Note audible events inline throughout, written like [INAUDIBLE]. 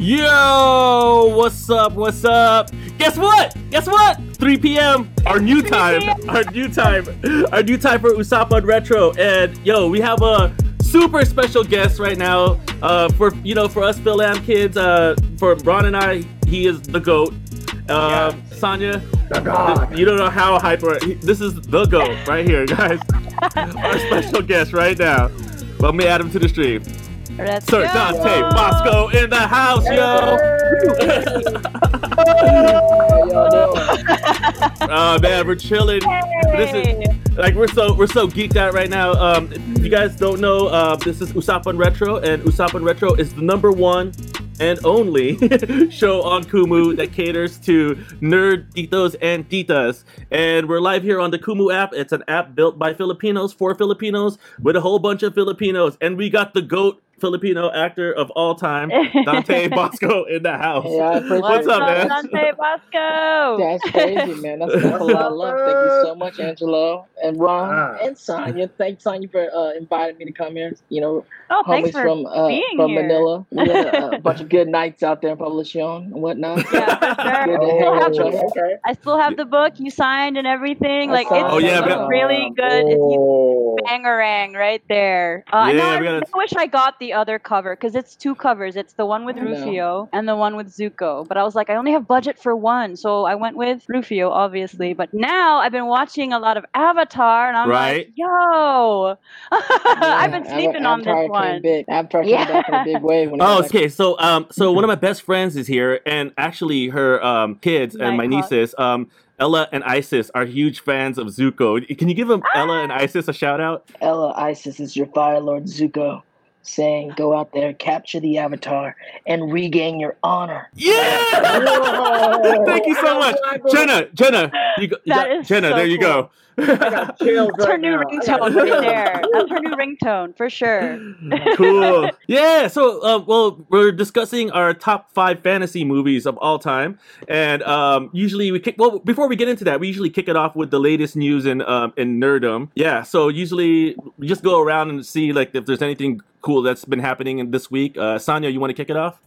Yo, what's up? What's up? Guess what? Guess what? 3 p.m. Our new time. Our new time. Our new time for Usapan Retro. And yo, we have a super special guest right now. Uh, for you know, for us Phil Am kids. Uh, for Ron and I, he is the goat. Uh, Sonya, you don't know how hyper. This is the goat right here, guys. [LAUGHS] Our special guest right now. Let me add him to the stream. Let's Sir go. Dante Bosco in the house, yo. [LAUGHS] Oh man, we're chilling. This is like we're so we're so geeked out right now. Um, if you guys don't know, uh, this is Usapan Retro, and Usapan Retro is the number one and only [LAUGHS] show on Kumu that caters to nerd titos and titas. And we're live here on the Kumu app. It's an app built by Filipinos for Filipinos with a whole bunch of Filipinos, and we got the goat Filipino actor of all time, Dante [LAUGHS] Bosco, in the house. Yeah, What's up, man? Dante Bosco? That's crazy, man. That's, that's a lot of love. Thank you so much, Angelo and Ron Ah. and Sonya. Thanks, Sonya, for uh, inviting me to come here. You know, oh, homies for from uh, from here. Manila. We had a, a [LAUGHS] bunch of good nights out there in Poblacion and whatnot. Yeah, for sure. Good I still have the- Okay. I still have the book you signed and everything. Like I it's Oh, yeah, it's man. really good. It's Oh. bangarang right there. Uh, Yeah, no, I we gotta- wish I got the other cover because it's two covers. It's the one with Rufio and the one with Zuko. But I was like, I only have budget for one, so I went with Rufio, obviously. But now I've been watching a lot of Avatar, and I'm Right. like, yo, [LAUGHS] I've been Yeah, sleeping Ava- on Avatar this one. Big. Avatar came back in a big way. When Oh, came back. okay. So, um, so [LAUGHS] one of my best friends is here, and actually, her um kids and my Nighthawk. nieces, um, Ella and Isis, are huge fans of Zuko. Can you give them Ella and Isis a shout out? Ella Isis is your Fire Lord Zuko saying, "Go out there, capture the Avatar, and regain your honor." Yeah! [LAUGHS] Thank you so much, Jenna. Jenna, you go, you got- Jenna. so there you go. Got chills That's her right new now. I ringtone right there. That's her new ringtone for sure. [LAUGHS] cool. Yeah. So, uh, well, we're discussing our top five fantasy movies of all time, and um, usually we kick. Well, before we get into that, we usually kick it off with the latest news in um, in nerdom. Yeah. So usually we just go around and see like if there's anything cool that's been happening in this week. Uh, Sonia, you want to kick it off?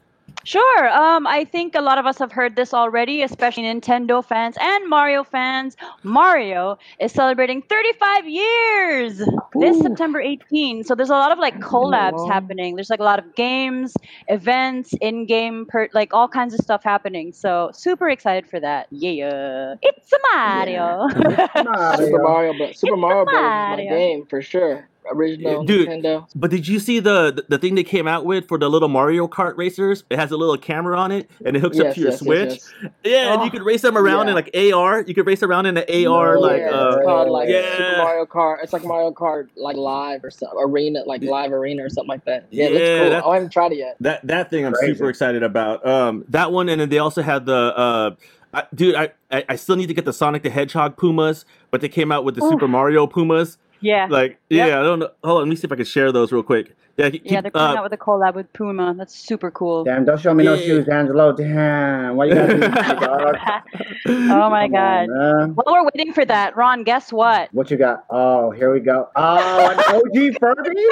Sure. Um, I think a lot of us have heard this already, especially Nintendo fans and Mario fans. Mario is celebrating 35 years this Ooh. September 18. So there's a lot of like collabs happening. There's like a lot of games, events, in-game, per- like all kinds of stuff happening. So super excited for that. Yeah, it's a Mario. [LAUGHS] Mario. Super Mario, but Super Mario Bros. is my Mario. game for sure. Original Dude. Nintendo. But did you see the, the the thing they came out with for the little Mario Kart racers? It has a little camera on it, and it hooks up to your yes, yes, Switch. yes. Yeah, and you Oh, could race them around in like AR. You could race around in the AR, No like yeah, uh, it's called like yeah. Super Mario Kart. It's like Mario Kart like live or something, arena like live arena or something like that. Yeah, it Yeah, looks cool. that- Oh, I haven't tried it yet. That that thing I'm Crazy. super excited about. Um, that one, and then they also had the uh, I, dude. I, I I still need to get the Sonic the Hedgehog Pumas, but they came out with the Oof. Super Mario Pumas. Yeah. Like, Yep. yeah, I don't know. Hold on, let me see if I can share those real quick. Yeah, keep, Yeah, they're coming uh, out with a collab with Puma. That's super cool. Damn, don't show me no Yeah. shoes, Angelo. Damn, why you gotta do that, dog? [LAUGHS] oh my Come god. on, man. While we're waiting for that, Ron, guess what? What you got? Oh, here we go. Oh, an [LAUGHS] OG Furby?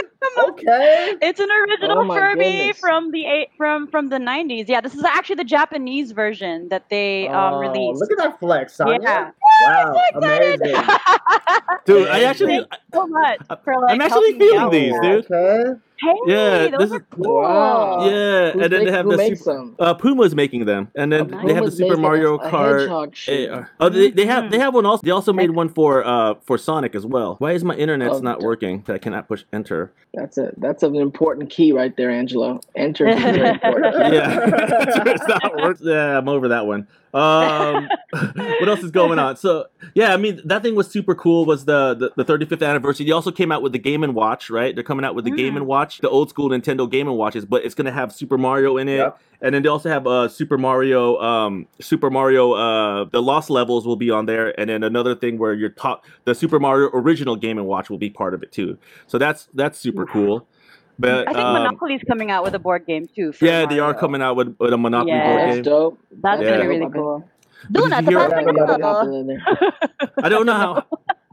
Okay. It's an original Oh Furby goodness. from the eight, from from the 90s. Yeah, this is actually the Japanese version that they um, Oh, released. Look at that flex, Sonya. Yeah. Wow, amazing. [LAUGHS] dude, I actually, so much for like I'm actually feeling these, with dude. Okay. Hey, Yeah, those this are is- cool. Wow. yeah, Who's and then they have the super, uh, Puma's making them, and then Oh, they have the Super Mario a- a Kart. hedgehog Oh, they, they have they have one also. They also made one for uh for Sonic as well. Why is my internet's Oh, not d- working? That I cannot push enter. That's a that's an important key right there, Angelo. Enter is very [LAUGHS] important. yeah, [LAUGHS] it's not work- yeah, I'm over that one. Um, [LAUGHS] what else is going on? So yeah, I mean that thing was super cool. Was the, the the 35th anniversary? They also came out with the Game and Watch, right? They're coming out with the Game Mm. and Watch, the old school Nintendo Game and Watches, but it's gonna have Super Mario in it. Yep. And then they also have uh Super Mario, um, Super Mario, uh, the Lost Levels will be on there, and then another thing where you're top, the Super Mario original Game and Watch will be part of it too. So that's that's super cool. But I think um, Monopoly's coming out with a board game too. for yeah, they are coming out with, with a Monopoly Yeah. board That's game. dope. That's Yeah. gonna be really cool. But did Luna, the hear- best Yeah, thing yeah, ever. Popular there. I don't know how.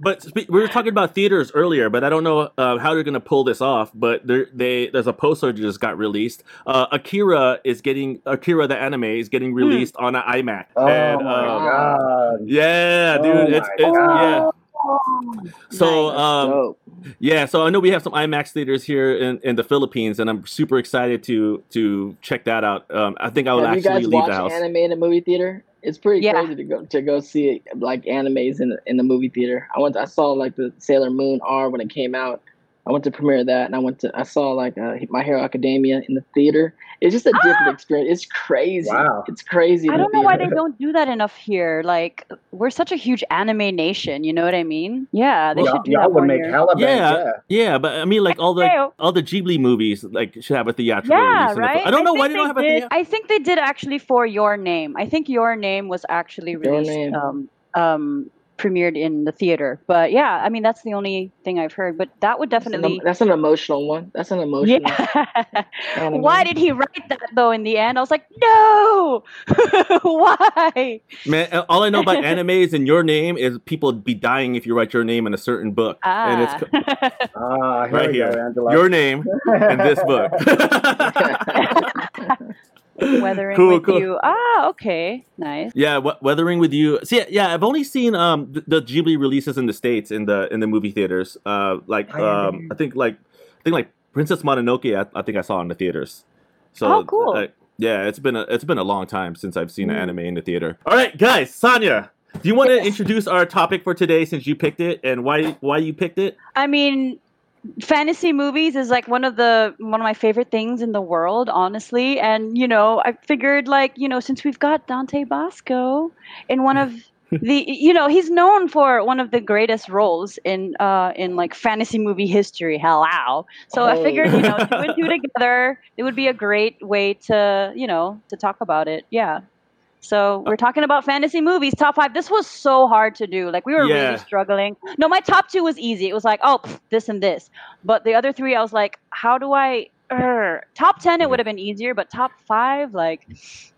but we were talking about theaters earlier, but I don't know uh, how they're going to pull this off. But they there's a poster that just got released. Uh, Akira is getting Akira the anime is getting Hmm. released on an IMAX. Oh and, my um, god. Yeah, Oh dude, it's, my it's yeah. So nice. um, yeah, so I know we have some IMAX theaters here in, in the Philippines, and I'm super excited to to check that out. Um, I think I will Have you actually guys leave the house. anime in a movie theater? It's pretty Yeah. crazy to go to go see like animes in in the movie theater. I went. I saw like the Sailor Moon R when it came out. I went to premiere that, and I went to. I saw like uh, My Hero Academia in the theater. It's just a different experience. It's crazy. Wow. It's crazy. I don't know why they don't do that enough here. Like, we're such a huge anime nation. You know what I mean? Yeah, they Well, should do Y'all that would more make here. hella bank, Yeah, yeah. yeah, but I mean, like all the Mateo. all the Ghibli movies, like should have a theatrical Yeah, release. in the- right. I don't know why think they don't have a did, theatrical. I think they did actually for Your Name. I think Your Name was actually Your released, Name. um, um, premiered in the theater. But yeah, I mean that's the only thing I've heard. But that would That's an, definitely. that's an emotional one. That's an emotional. Yeah. [LAUGHS] Why did he write that though? In the end, I was like, no. [LAUGHS] Why? Man, uh, all I know about [LAUGHS] anime is in your name is people be dying if you write your name in a certain book, and it's Ah. Ah, here right we go, here. Your name in this book. Weathering Cool, with cool. you. Ah, okay, nice. Yeah, we- weathering with you. See, yeah, I've only seen um the, the Ghibli releases in the states in the in the movie theaters. Uh, like um, I think like I think like Princess Mononoke. I, I think I saw in the theaters. So Oh, cool. uh, yeah, it's been a it's been a long time since I've seen an Mm. anime in the theater. All right, guys, Sonia, do you want to introduce our topic for today since you picked it and why why you picked it? I mean, fantasy movies is like one of the one of my favorite things in the world, honestly. And you know, I figured like you know, since we've got Dante Bosco in one of [LAUGHS] the you know he's known for one of the greatest roles in uh in like fantasy movie history. Hello so i figured you know two and two [LAUGHS] together it would be a great way to you know to talk about it. Yeah so we're oh. talking about fantasy movies top five. This was so hard to do. Like we were Yeah. really struggling. No my top two was easy. It was like oh pff, this and this. But the other three i was like how do i Urgh. top 10 it would have been easier but top five like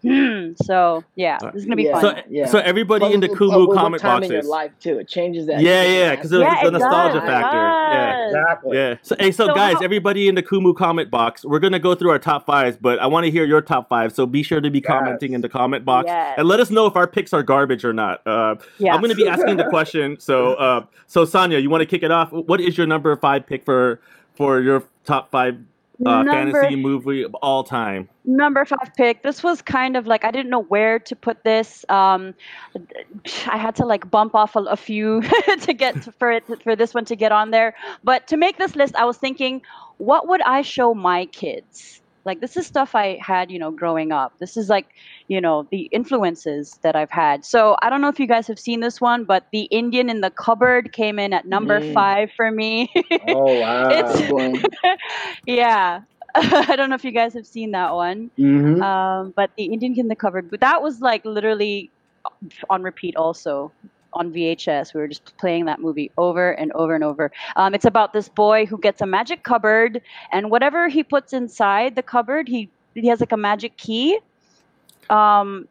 hmm. so yeah this is gonna be Yeah. fun So yeah. so everybody in the Plus, Kumu uh, comic time in boxes. your life too. It changes that. Yeah, yeah, because it's Yeah, the it nostalgia does, factor. Yeah. Exactly. Yeah. So, hey, so, So guys, how- everybody in the Kumu comment box, we're gonna go through our top fives, but I want to hear your top five. So be sure to be Yes. commenting in the comment box Yes. and let us know if our picks are garbage or not. Uh, yeah I'm gonna be asking the question. So, uh, so Sonia, you want to kick it off? What is your number five pick for for your top five uh, Number- fantasy movie of all time? number five pick. This was kind of like i didn't know where to put this. Um i had to like bump off a, a few [LAUGHS] to get to, for it for this one to get on there. But to make this list i was thinking what would i show my kids like this is stuff i had you know growing up. This is like you know the influences that i've had. So i don't know if you guys have seen this one but the indian in the cupboard came in at number Mm. five for me. Oh wow. [LAUGHS] [LAUGHS] Yeah. [LAUGHS] I don't know if you guys have seen that one. Mhm. um, but the Indian in the cupboard, but that was like literally on repeat also on VHS. We were just playing that movie over and over and over. Um, it's about this boy who gets a magic cupboard, and whatever he puts inside the cupboard, he he has like a magic key. Um,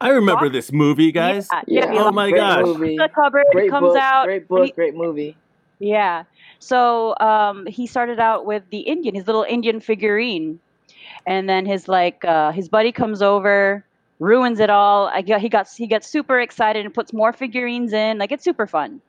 I remember Lock- this movie, guys. yeah, Yeah. he Oh locks my Great gosh. movie. the cupboard Great comes book. out. Great book. he- great movie. yeah. So um, he started out with the Indian, his little Indian figurine, and then his like uh, his buddy comes over, ruins it all. I get he got he gets super excited and puts more figurines in. Like it's super fun.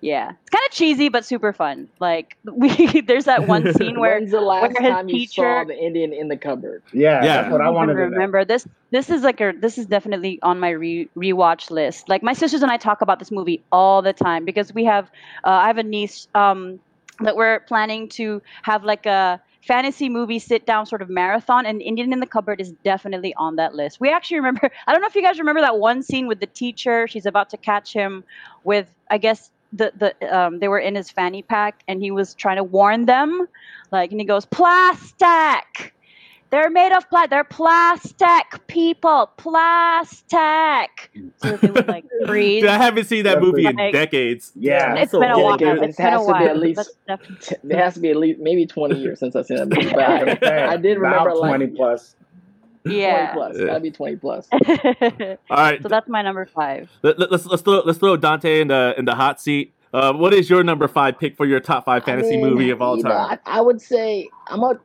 Yeah, it's kind of cheesy but super fun. Like [LAUGHS] we there's that one [LAUGHS] scene where When's the last where his time you saw the Indian in the cupboard? Yeah, Yeah. that's what I don't wanted even to know. remember this. This is like a this is definitely on my re rewatch list. Like my sisters and I talk about this movie all the time because we have uh, I have a niece um, that we're planning to have like a fantasy movie sit down sort of marathon and Indian in the cupboard is definitely on that list. We actually remember [LAUGHS] I don't know if you guys remember that one scene with the teacher. She's about to catch him with I guess the the um, they were in his fanny pack and he was trying to warn them like and he goes plastic they're made of plastic. They're plastic people. Plastic. [LAUGHS] So they would like freeze. Dude, I haven't seen that movie in Like- decades. Yeah. it's so been a while. Yeah, it It's been a has to be while. at least- T- It has to be at least maybe 20 years since I've seen that movie. But [LAUGHS] I, I did about remember like 20 plus. 20 yeah. plus. Yeah. Gotta be 20 plus. [LAUGHS] All right, so that's my number five. let, let, us let's throw let's throw Dante in the in the hot seat. Uh, what is your number five pick for your top five fantasy I mean, movie of all you know, time? I, I would say I'm gonna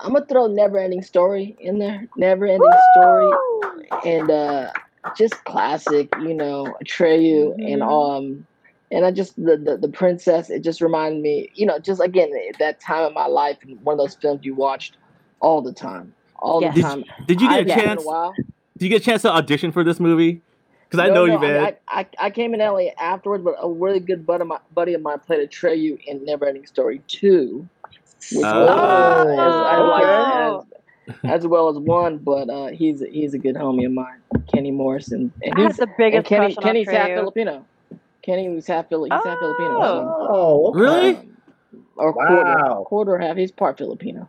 I'm gonna throw Never Ending Story in there. Never Ending Story and uh just classic, you know, Atreyu and um and I just the, the the princess. It just reminded me, you know, just again that time in my life and one of those films you watched all the time, all Yes. the Did, time. did you get a haven't chance? a. Did you get a chance to audition for this movie? Because I No, know no, you've I, mean. I, I, I came in LA afterwards, but a really good buddy of, my, buddy of mine played Atreyu in Never Ending Story 2. Which Oh. was, as, Oh. as, as, as well as one, but uh, he's he's a good homie of mine, Kenny Morrison, and he's the biggest Kenny crush on Kenny's half Atreyu. Filipino. Kenny was half Fili- he's half Filipino, so, Oh, okay. Really? um, or Wow. quarter quarter half. He's part Filipino.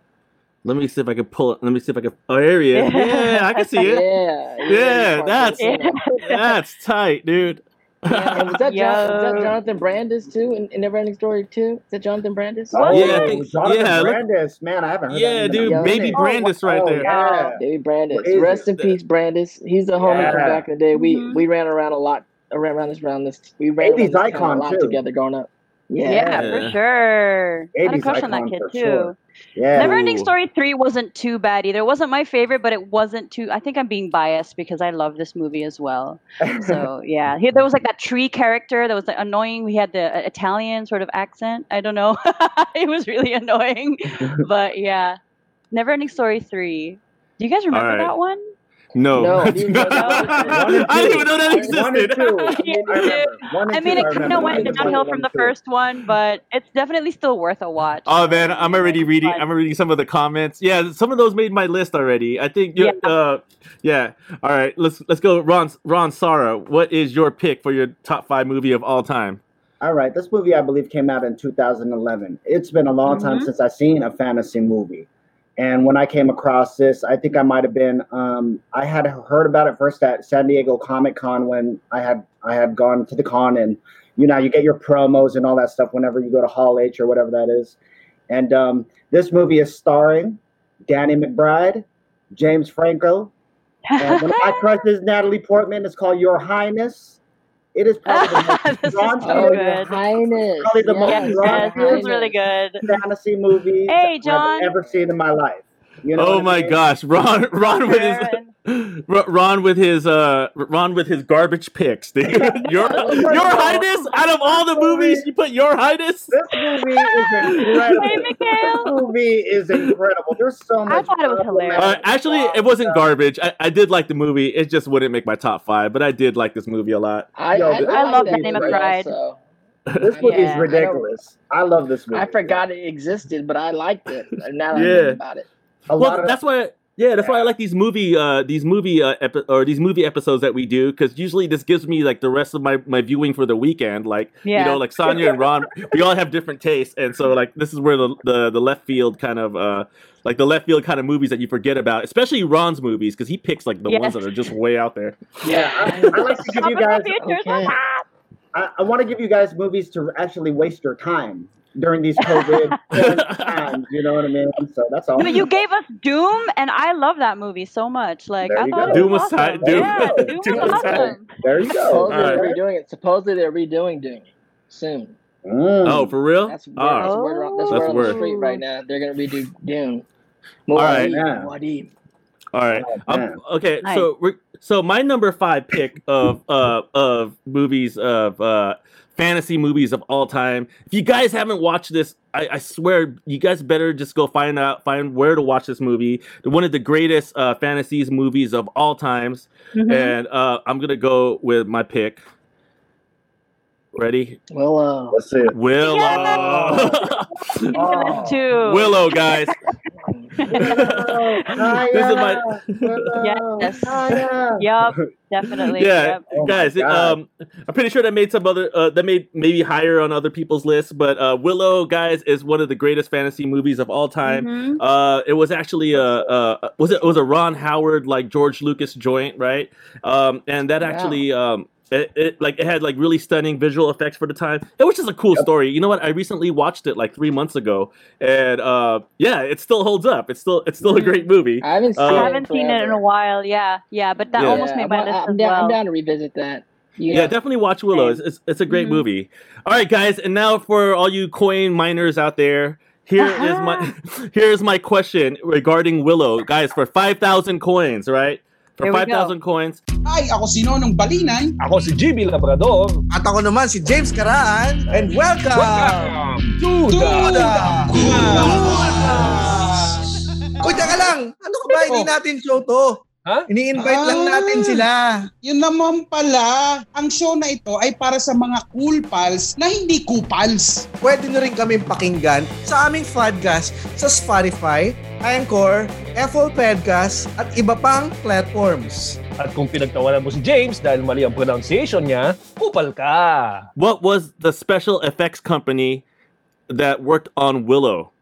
Let me see if I can pull it. Let me see if I can. Oh, there he is. [LAUGHS] Yeah, I can see it. yeah, Yeah, that's- Filipino. [LAUGHS] That's tight, dude. And [LAUGHS] was that, John, was that Jonathan Brandis too in, in Never Ending Story too? Is that Jonathan Brandis? Oh, Yeah, I think- Jonathan yeah, look- Brandis. Man, I haven't heard Yeah, that name in dude, Yeah. baby minute. Brandis right Oh, there. Yeah. David Brandis. Rest in peace, Brandis. He's a homie Yeah. from back in the day. We Mhm. we ran around a lot around around this around this. We ran 80s around this icon, a lot too. together growing up. Yeah. Yeah, Yeah. for sure. I had a crush on that kid too. sure. Yeah. Never Ending Story 3 wasn't too bad either. It wasn't my favorite, but it wasn't too. I think I'm being biased because I love this movie as well. So, [LAUGHS] yeah. He, there was like that tree character that was like, annoying. We had the uh, Italian sort of accent. I don't know. [LAUGHS] it was really annoying. [LAUGHS] But yeah. Never Ending Story 3. Do you guys remember Alright. that one? No, No, I I didn't know that was- I didn't even know that One and existed. two. [LAUGHS] I, mean, One and I mean, two, it kind of went downhill from the first one, but it's definitely still worth a watch. Oh man, I'm already reading. Fun. I'm reading some of the comments. Yeah, some of those made my list already. I think. you Yeah. Uh, yeah. All right. Let's let's go. Ron Ron Sara, what is your pick for your top five movie of all time? All right, this movie I believe came out in 2011. It's been a long time Mhm. since I've seen a fantasy movie, and when I came across this, I think I might have been. Um, I had heard about it first at San Diego Comic Con when I had I had gone to the con, and you know you get your promos and all that stuff whenever you go to Hall H or whatever that is. And um, this movie is starring Danny McBride, James Franco, and one of my crushes, Natalie Portman. It's called Your Highness. It is probably the most [LAUGHS] This is drawn so Oh, good. your highness. Probably the most yes, Yes, drawn yes, your this is really good. fantasy movie Hey, I've John. ever seen in my life. You know oh what I my mean? gosh, Ron [LAUGHS] Ron with his Ron with his uh Ron with his garbage picks, dude. [LAUGHS] [LAUGHS] your your highness out of all the movies you put your highness. This movie is incredible. Hey, this movie is incredible. There's so much. I thought it was hilarious. Uh, actually, it wasn't garbage. I, I did like the movie. It just wouldn't make my top five, but I did like this movie a lot. I, Yo, I, I like love that Danny movie McBride. also. [LAUGHS] This movie Yeah. is ridiculous. I love this movie. I forgot it existed, but I liked it. Now that I Yeah. think about it. A well, lot of that's why. Yeah, that's why I like these movie, uh, these movie, uh, epi- or these movie episodes that we do, because usually this gives me like the rest of my my viewing for the weekend. Like Yeah. you know, like Sonya and Ron, we all have different tastes, and so like this is where the the, the left field kind of uh like the left field kind of movies that you forget about, especially Ron's movies, because he picks like the Yes. ones that are just way out there. yeah. I, I like to give you guys. okay. I, I want to give you guys movies to actually waste your time during these [LAUGHS] COVID times. You know what I mean? So that's all. No, but you gave us Doom, and I love that movie so much. Like There I thought Doom was was awesome. Doom- yeah, [LAUGHS] Doom, Doom was was tight. awesome. there you go. Supposedly Alright. they're redoing it. Supposedly they're redoing doing it soon. Mm. oh, for real? That's word, Ah. that's word, on- that's That's word on the street right now. They're gonna redo Dune. Alright. Yeah. Muad'Dib. All right. Oh, Um, man. okay. Nice. So we're so my number five pick of uh of movies of uh fantasy movies of all time. If you guys haven't watched this, I, I swear you guys better just go find out find where to watch this movie. One of the greatest uh fantasies movies of all times. Mhm. And uh I'm gonna go with my pick. Ready? Well, uh, Let's see. Willow. [LAUGHS] Into Oh. Willow, guys. [LAUGHS] This [LAUGHS] This is my Yes. Kaya. Yup, definitely. yeah, Yep. Oh guys. it, um, I'm pretty sure that made some other uh, that made maybe higher on other people's lists, but uh, Willow, guys, is one of the greatest fantasy movies of all time. Mhm. Uh, it was actually a, uh was it, it was a Ron Howard like George Lucas joint, right? Um, and that Yeah. actually um. It, it like it had like really stunning visual effects for the time. It was just a cool Yep. story. You know what? I recently watched it like three months ago, and uh, yeah, it still holds up. It's still it's still a Mhm. great movie. I haven't seen I it. haven't seen it in a while. Yeah, yeah, but that Yeah. almost Yeah, made my I'm, list I'm as down, well. I'm down to revisit that. Yeah, definitely watch Willow. It's, it's, it's a great Mhm. movie. All right, guys, and now for all you coin miners out there, here is my [LAUGHS] [LAUGHS] here's my question regarding Willow, guys. For five thousand coins, right? For Here we five thousand coins, Ay, ako si Nonong Balinay. Ako si GB Labrador. At ako naman si James Karaan. And welcome, Welcome to to the the Kuya ka lang, ano ka ba? Hindi Oh. natin show to. Ha? Ini-invite lang Ah. natin sila. Yun naman pala, ang show na ito ay para sa mga cool pals na hindi kupals. Pwede nyo rin kami pakinggan sa aming podcast sa Spotify, Anchor, Apple Podcast, at iba pang platforms. At kung pinagtawanan mo si James dahil mali ang pronunciation niya, kupal ka. what was the special effects company that worked on Willow?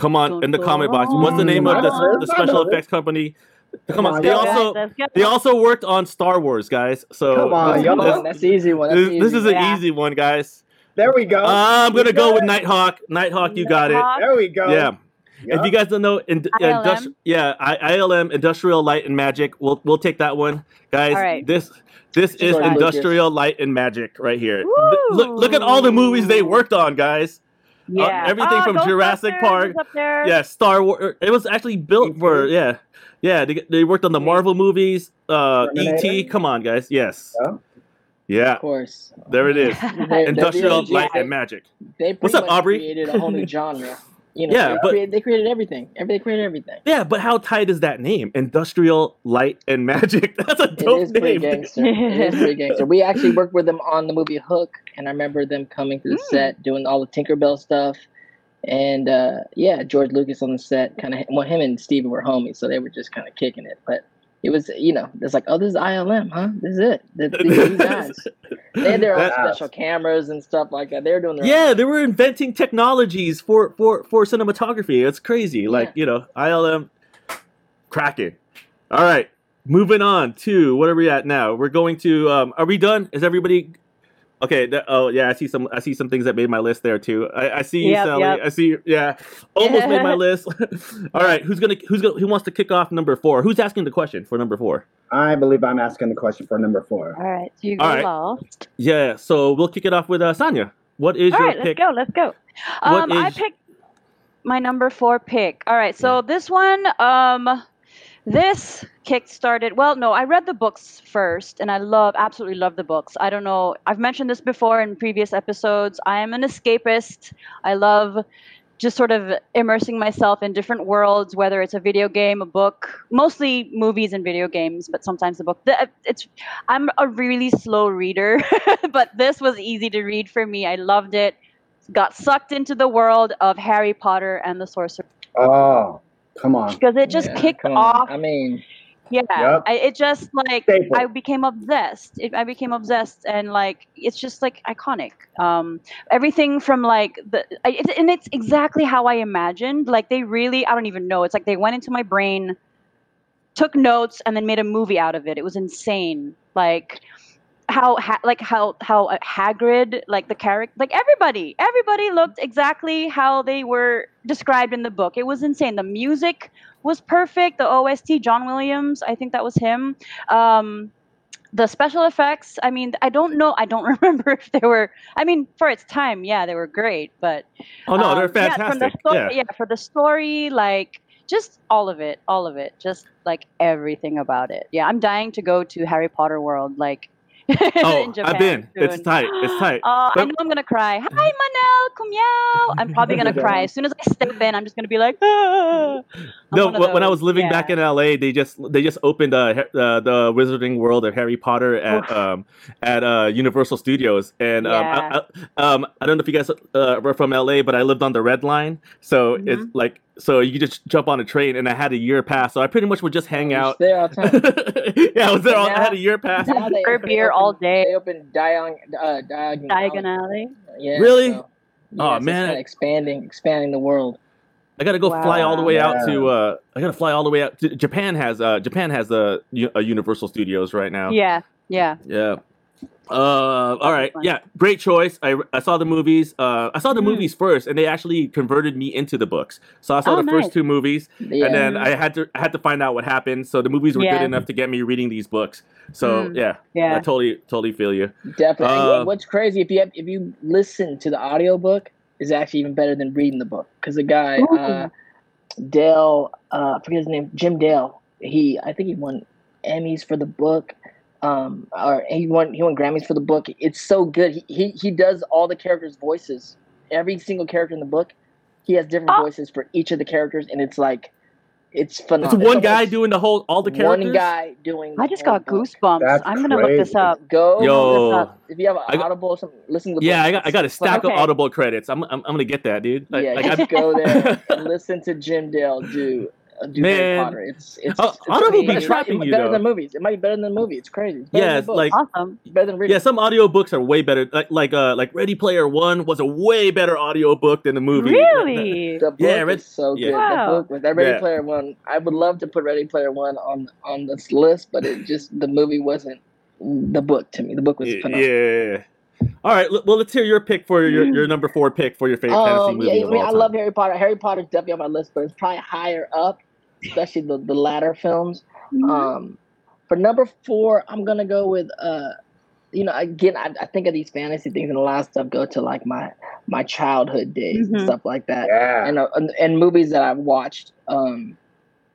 Come on, in the comment box. What's the name of the, the special effects company? Come on, they also they also worked on Star Wars, guys. So Come on, this- y'all. Come on, that's easy one. That's this, this easy is an Yeah. easy one, guys. There we go. I'm gonna go with. Nighthawk. Nighthawk, you got it. There we go. Yeah. Yup. If you guys don't know, in, uh, ILM? industri- yeah, I, ILM, Industrial Light and Magic. We'll we'll take that one, guys. All right. This this is George Lucas. Industrial Light and Magic right here. Th- Look look at all the movies they worked on, guys. Uh, yeah. everything Oh, from Jurassic Park. is Up there. Yeah, Star Wars. It was actually built for yeah, yeah. They, they worked on the Marvel movies. Uh, ET. Come on, guys. Yes. Yeah. Yeah. Of course. There it is. They're- they're Industrial the- Light they- and Magic. They What's up, Aubrey? created a whole new genre. [LAUGHS] You know, Yeah, they, but- created, they created everything. Every- They created everything. Yeah, but how tight is that name? Industrial Light and Magic. [LAUGHS] That's a It dope is pretty name. [LAUGHS] gangster. it is pretty gangster. We actually worked with them on the movie Hook, and I remember them coming to the Mm. set, doing all the Tinkerbell stuff, and uh, yeah, George Lucas on the set. Kind of, well, him and Steven were homies, so they were just kind of kicking it. But it was, you know, it's like, oh, this is ILM, huh? This is it. Th- [LAUGHS] These guys, they had their own That- special cameras and stuff like that. They were doing their Yeah, own they were inventing technologies for for for cinematography. It's crazy. Like you know, ILM, cracking. All right, moving on to what are we at now? We're going to. Um, are we done? Is everybody? Okay. th- oh yeah, I see some. I see some things that made my list there too. I, I see you, Yep, Sally. yep. I see. you- Yeah, almost made my [LAUGHS] list. [LAUGHS] All right, who's gonna who's gonna who wants to kick off number four? Who's asking the question for number four? I believe I'm asking the question for number four. All right. So you go All right. last. Yeah, so we'll kick it off with uh, Sonia. What is All your right, let's go. Let's go. What Um, I picked my number four pick. All right, so this one, um, this kick-started. Well, no, I read the books first, and I love, absolutely love the books. I don't know. I've mentioned this before in previous episodes. I am an escapist. I love just sort of immersing myself in different worlds, whether it's a video game, a book, mostly movies and video games, but sometimes the book. It's I'm a really slow reader, [LAUGHS] but this was easy to read for me. I loved it. Got sucked into the world of Harry Potter and the Sorcerer Oh, come on. because it just Yeah, kicked come on. off. I mean, Yeah, Yep. I, it just like Staple. I became obsessed. It, I became obsessed, and like it's just like iconic. Um, everything from like the I, it, and it's exactly how I imagined. Like they really, I don't even know. It's like they went into my brain, took notes, and then made a movie out of it. It was insane. Like how ha- like how how Hagrid like the character like everybody everybody looked exactly how they were described in the book. It was insane. The music was perfect. The OST, John Williams, I think that was him. Um, the special effects, I mean, I don't know. I don't [LAUGHS] remember if they were. I mean, for its time, yeah, they were great. But Oh no, they're um, yeah, the fantastic. Yeah. yeah, for the story, like just all of it, all of it, just like everything about it. Yeah, I'm dying to go to Harry Potter World, like. Oh, [LAUGHS] I've been. It's tight. It's [GASPS] tight. Uh, I know I'm gonna cry. [LAUGHS] Hi, Manel, meow. I'm [LAUGHS] probably gonna cry as soon as I step in. I'm just gonna be like, ah. No, when I was living Yeah. back in LA, they just they just opened uh, uh, the Wizarding World of Harry Potter at um, at uh, Universal Studios, and um, I, I, um, I don't know if you guys uh, were from LA, but I lived on the Red Line, so it's Mhm. like so you could just jump on a train, and I had a year pass, so I pretty much would just hang out. there all the yeah, I was there. All, I had a year pass. Now they open- beer all day. They open Diagon, uh, Diagon, Diagon Alley. Yeah. Really? so- Oh, so man. kinda expanding, expanding the world. I gotta go fly all the Wow. way out to. Uh, I gotta fly all the way out. To, Japan has uh, Japan has a, a Universal Studios right now. Yeah, yeah. Yeah. Uh, all right, yeah, great choice. I, I saw the movies. Uh, I saw the Mm. movies first, and they actually converted me into the books. So I saw Oh, the nice. first two movies, Yeah. and then I had to I had to find out what happened. So the movies were good enough to get me reading these books. So Mm. yeah, I totally totally feel you. Definitely. Uh, what's crazy if you have, if you listen to the audiobook is actually even better than reading the book because the guy uh, Dale uh, I forget his name Jim Dale he I think he won Emmys for the book um or he won he won Grammys for the book it's so good he he, he does all the characters voices every single character in the book he has different Oh. voices for each of the characters and it's like it's phenomenal. It's phenomenal one guy doing the whole all the characters. one guy doing I just got book. goosebumps. That's I'm gonna look this up. Go Yo. look up. if you have an I got- Audible or something, listen to the Yeah, book. I got I got a It's stack Okay. of Audible credits. I'm I'm, I'm gonna get that, dude. Like, yeah, like, you I'm- just go there [LAUGHS] and listen to Jim Dale do uh, do Harry Man. Potter. It's it's, Oh, it's Audible be it's trapping it's you, better though. than movies. It might be better than the movie. It's crazy. It's Yeah, than it's like- Awesome. Better than reading. yeah, some audiobooks are way better. Like like uh like Ready Player One was a way better audiobook than the movie. Really? the book yeah, Red- is so yeah. good. Wow. The book with that Ready Yeah. Player One. I would love to put Ready Player One on on this list, but it just the movie wasn't the book to me. The book was Yeah, phenomenal. yeah. All right. Well, let's hear your pick for your, your number four pick for your favorite fantasy Um, movie yeah, I, of mean, all I love Harry Potter. Harry Potter's definitely on my list, but it's probably higher up, especially the the latter films. Mm-hmm. Um, for number four, I'm gonna go with uh, you know, again, I, I think of these fantasy things, and a lot of stuff go to like my my childhood days Mhm. and stuff like that, Yeah. and, uh, and and movies that I've watched um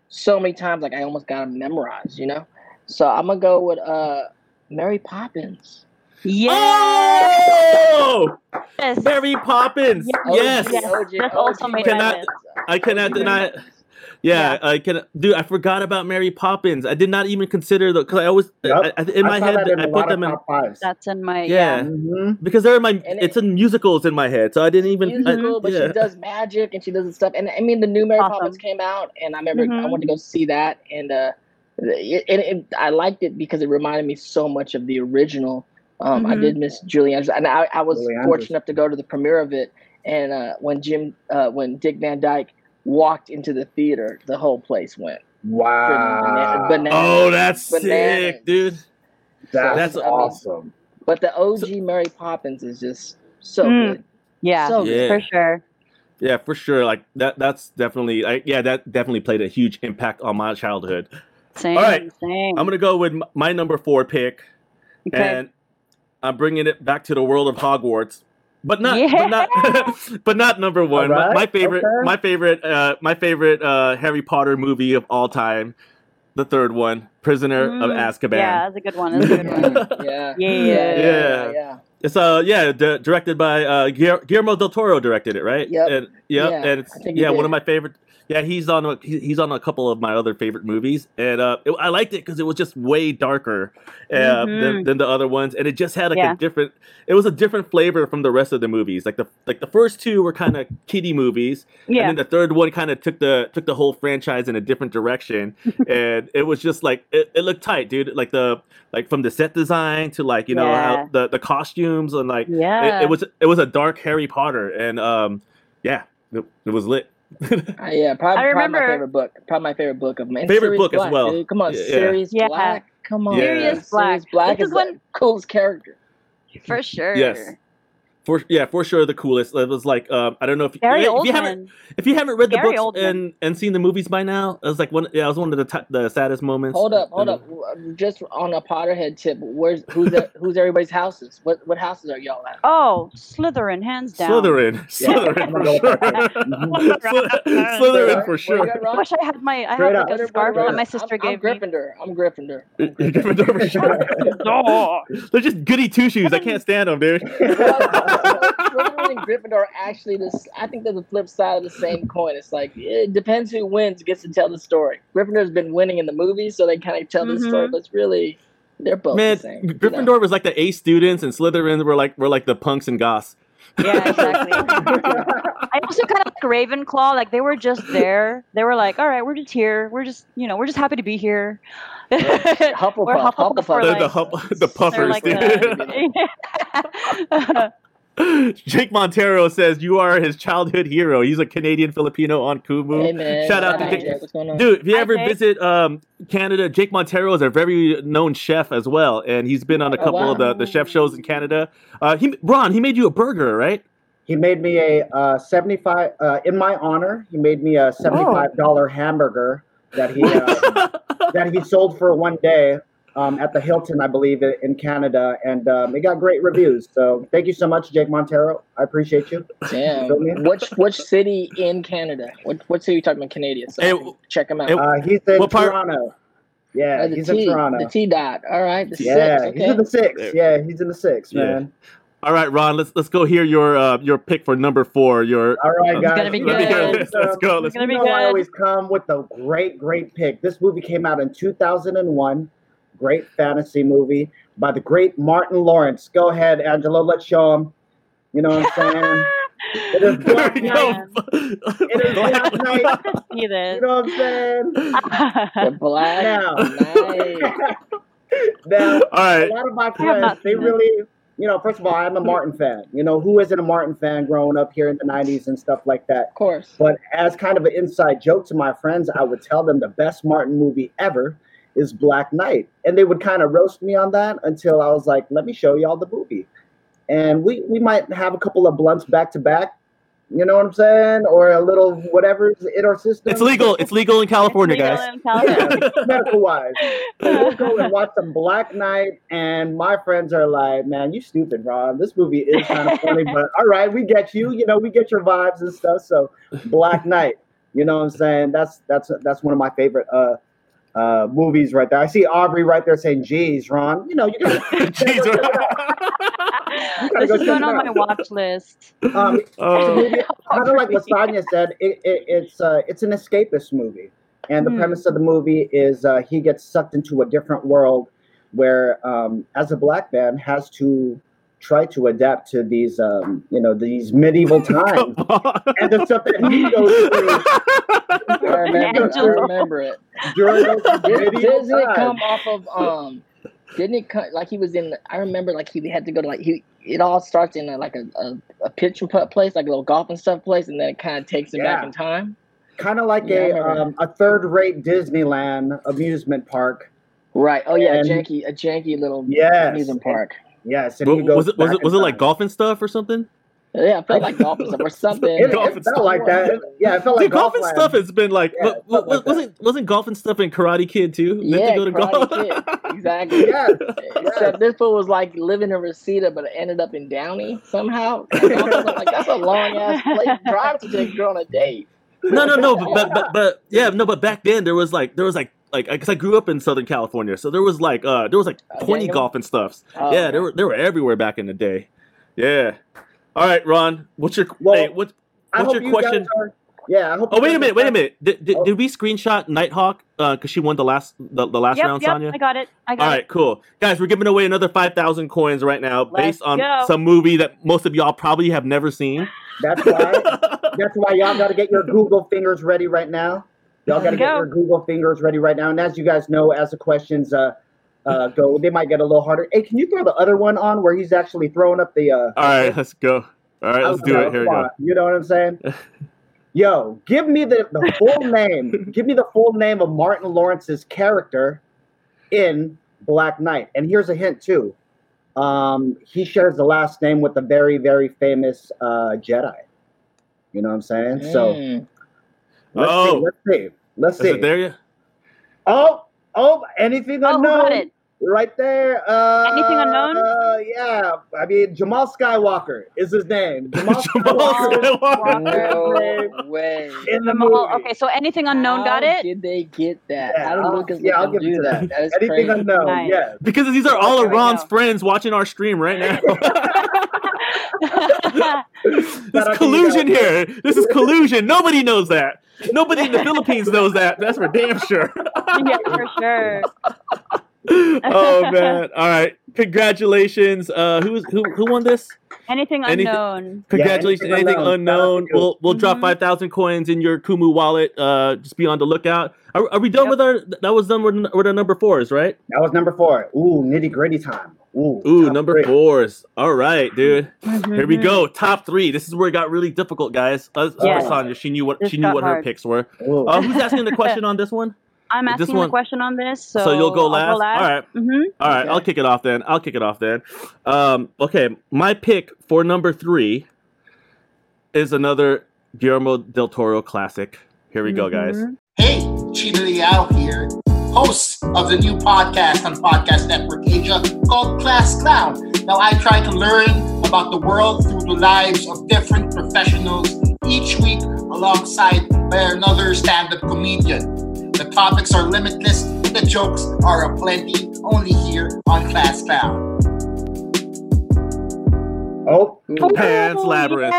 so many times, like I almost got them memorized, you know. So I'm gonna go with uh, Mary Poppins. Oh, Yes. Mary Poppins. Yes, Yes. That's also made my Cannot- I cannot deny. Yeah, I can. Dude, I forgot about Mary Poppins. I did not even consider the. Cause I always Yep. I, I, in my I saw head that in I a put them in fives. That's in my Yeah. yeah. Mhm. because they're in my. And it's in musicals in my head, so I didn't even. I- musical, but yeah. she does magic and she does stuff. And I mean, the new Mary Awesome. Poppins came out, and I remember I Mhm. wanted to go see that, and uh, it, it, it, I liked it because it reminded me so much of the original. Um, I Mhm. did miss Julie Andrews, and I, I was Julie Andrews. fortunate enough to go to the premiere of it. And uh, when Jim, uh, when Dick Van Dyke walked into the theater, the whole place went Wow. bananas. Oh, that's Bananas. sick, dude. That's, That's- awesome. But the OG Mary Poppins is just so Mm. good. Yeah, So Yeah. for sure. Yeah, for sure. Like that. That's definitely. I, yeah, that definitely played a huge impact on my childhood. Same. All right. Same. I'm gonna go with my number four pick, okay. and I'm bringing it back to the world of Hogwarts, but not, Yeah. but not, [LAUGHS] but not number one. My- my, favorite, okay. my favorite, uh, my favorite uh, Harry Potter movie of all time, the third one, Prisoner of Mm, Azkaban. Yeah, that's a good one. That's a good one. [LAUGHS] Yeah, Yeah. yeah, yeah, Yeah. yeah. It's uh yeah, di- directed by uh Guillermo del Toro directed it, right? Yep. And, yep. Yeah, and it's I think yeah, one of my favorite. Yeah, he's on a, he's on a couple of my other favorite movies, and uh, it, I liked it because it was just way darker uh, than, Mhm. than the other ones, and it just had like Yeah. a different. It was a different flavor from the rest of the movies. Like the like the first two were kind of kiddie movies, Yeah. and then the third one kind of took the took the whole franchise in a different direction, [LAUGHS] and it was just like it, it looked tight, dude. Like the like from the set design to like you know Yeah. how the the costumes and like yeah. it, it was it was a dark Harry Potter, and um, yeah, it, it was lit. [LAUGHS] Uh, yeah, probably, I probably my favorite book. Probably my favorite book of mine. Favorite Sirius book as Black, well. Dude. Come on, Yeah, yeah. Sirius Yeah. Black. Come on, Yeah. Sirius Black. Sirius Black This is is when- the coolest character. for sure. Yes. For yeah, for sure the coolest. It was like um, I don't know if, Gary if you haven't if you haven't read the Gary books Oldman. and and seen the movies by now, it was like one yeah, it was one of the t- the saddest moments. Hold up, hold in up. Just on a Potterhead tip, where's who's that, [LAUGHS] who's everybody's houses? What what houses are y'all at? Oh, Slytherin, hands down. Slytherin, [LAUGHS] Yeah, Slytherin for sure. with that. Sly- Slytherin for sure. I wish I had my. I Straight have up. like a scarf that my sister I'm, gave I'm me. Gryffindor. I'm Gryffindor. [LAUGHS] Gryffindor for sure. They're just goody two shoes. I can't stand them, dude. Slytherin and Gryffindor are actually this. I think they're the flip side of the same coin. It's like it depends who wins gets to tell the story. Gryffindor's been winning in the movies, so they kind of tell the story. Mhm. But it's really, they're both Man, the same. you know? Gryffindor was like the A students, and Slytherin were like were like the punks and goths. Yeah, exactly. [LAUGHS] I also kind of like Ravenclaw. Like they were just there. They were like, all right, we're just here. We're just, you know, we're just happy to be here. Hufflepuff, Hufflepuff Hufflepuff. for, The, like- the, hup- the puffers, like dude. the- [LAUGHS] [LAUGHS] Jake Montero says you are his childhood hero. He's a Canadian Filipino on Kumu. Hey man, Shout out to Jake. Jack. What's going on? Dude, if you Hi, ever Jake. visit um, Canada, Jake Montero is a very known chef as well, and he's been on a Oh, couple of the, the chef shows in Canada. Uh, he, Ron, he made you a burger, right? He made me a uh, seventy-five uh, in my honor. He made me a seventy-five dollar hamburger that he uh, [LAUGHS] that he sold for one day um, at the Hilton, I believe, in Canada, and um, it got great reviews. So thank you so much, Jake Montero. I appreciate you. Damn. Feel? Which which city in Canada? What what city are you talking about? Canadian. So Hey, check him out. hey, Uh, he's in What part- Toronto. Yeah, Oh, the he's T, in Toronto. the T dot. All right. The yeah, six. he's in the six. Yeah, he's in the six, Yeah. man. All right, Ron, let's let's go hear your uh, your pick for number four. Your All right, It's guys. gonna be you let me good. hear know, this. Let's go. Let's It's gonna be you know I always come with a great, great pick. This movie came out in 2001. Great fantasy movie by the great Martin Lawrence. Go ahead, Angelo. Let's show him. You know what I'm saying? [LAUGHS] It is Black There you Knight. It is Black Knight. See You know what I'm saying? [LAUGHS] The black Now. Knight. [LAUGHS] now, All right. a lot of my friends, they really, you know, first of all, I'm a Martin fan. You know, who isn't a Martin fan growing up here in the 90s and stuff like that? Of course. But as kind of an inside joke to my friends, I would tell them the best Martin movie ever is Black Knight. And they would kind of roast me on that until I was like, let me show y'all the movie. And we, we might have a couple of blunts back to back, you know what I'm saying? Or a little whatever's in our system. It's legal. It's legal in California, It's legal guys. in California. [LAUGHS] medical wise. We'll go and watch some Black Knight, and my friends are like, "Man, you stupid, Ron. This movie is kind of funny, [LAUGHS] but all right, we get you. You know, we get your vibes and stuff." So, Black Knight, you know what I'm saying? That's that's that's one of my favorite uh uh movies right there. I see Aubrey right there saying, "Geez, Ron, you know you got." Jeez, [LAUGHS] this go is check going it on my watch list. um, it's a Oh. movie, kind of like what Sonia said. It, it, it's uh, it's an escapist movie, and the Hmm. premise of the movie is uh, he gets sucked into a different world where, um, as a black man, has to try to adapt to these, um, you know, these medieval [LAUGHS] times and the stuff that he goes through [LAUGHS] I remember, I remember it. during Did, doesn't it come off of um? Didn't it come like he was in? I remember like he had to go to like he. It all starts in a, like a, a, a pitch and putt place, like a little golf and stuff place, and then it kind of takes him back in time. Kind of like Yeah, I a remember. um, a third-rate Disneyland amusement park. Right. Oh yeah, And- a janky, a janky little Yes. amusement park. Yes, and Wa- he goes was it was it was it like time. golf and stuff or something? Yeah, it felt like golf and stuff or [LAUGHS] something. It, Golf it felt stuff. like that. It- yeah, it felt like Dude, golf and Golfland. stuff has been like, Yeah, wa- it like wasn't wasn't golf and stuff in Karate Kid too? Didn't they Yeah, go to Karate golf? Kid. [LAUGHS] Exactly. Yes, Except this fool was like living in Reseda, but ended up in Downey somehow. Like, I was like that's a long ass place drive to take a girl on a date. no, no, no. But, but but but yeah, no. But back then there was like there was like like because I grew up in Southern California, so there was like uh there was like Uh, twenty Daniel? golf and stuffs. Oh, yeah, okay. they were they were everywhere back in the day. Yeah. All right, Ron. What's your Well, hey, what, I What's your you question? Are, yeah, I hope. Oh wait a minute, wait a minute. Did, did, Oh. did we screenshot Nighthawk because she won the last the, the last yep, round, yep, Sonya? I got it. I got All it. right, cool. Guys, we're giving away another 5,000 coins right now Let's based on go. some movie that most of y'all probably have never seen. That's why. [LAUGHS] That's why y'all got to get your Google fingers ready right now. Y'all got to get go. your Google fingers ready right now. And as you guys know, as the questions uh, uh, go, they might get a little harder. Hey, can you throw the other one on where he's actually throwing up the? Uh, All right, let's go. All right, let's do it. Here we go. You know what I'm saying? Yo, give me the, the full [LAUGHS] name. Give me the full name of Martin Lawrence's character in Black Knight. And here's a hint too. Um, he shares the last name with a very, very famous uh, Jedi. You know what I'm saying? So Mm. Let's Oh. see. Let's see. Let's Is see. it there yet? Oh, oh, anything Oh, unknown? got it? Right there. Uh, Anything unknown? Uh, yeah. I mean, Jamal Skywalker is his name. [LAUGHS] Jamal, Jamal Skywalker. Skywalker. No way. in the Jamal- movie. okay, so anything unknown got it? Did they get that? Yeah, How did I'll- Lucas yeah, let I'll them give it do to that? that. That is Anything crazy. unknown? Nice. Yes. Because these are all of Ron's friends watching our stream right now. [LAUGHS] [LAUGHS] Shout There's out to you collusion here. This is collusion. Nobody knows that. Nobody in the [LAUGHS] Philippines knows that. That's for damn sure. yeah, for sure. [LAUGHS] oh man! All right, congratulations. Uh, who who who won this? Anything Anything- unknown. Congratulations! anything anything unknown. unknown? Shout out to you. We'll we'll drop Mhm. five thousand coins in your Kumu wallet. Uh, just be on the lookout. Are, are we done Yep. with our? That was done with, with our number fours, right? That was number four. Ooh, nitty gritty time. Ooh, Ooh, number three. fours. All right, dude. Mm-hmm. Here we go. Top three. This is where it got really difficult, guys. Uh, Yes. Sonya, she knew what This she knew got what her picks were. Uh, who's asking the question [LAUGHS] on this one? I'm This asking one- the question on this, so, So you'll go I'll last. All right. hmm All right, Okay. I'll kick it off then. I'll kick it off then. Um, okay, my pick for number three is another Guillermo del Toro classic. Here we go, guys. Mhm. Hey, Chino Liao here, host of the new podcast on Podcast Network Asia called Class Clown. Now, I try to learn about the world through the lives of different professionals each week alongside by another stand-up comedian. The topics are limitless the jokes are aplenty only here on Class Clown. Oh, Pan's Ooh, Labyrinth.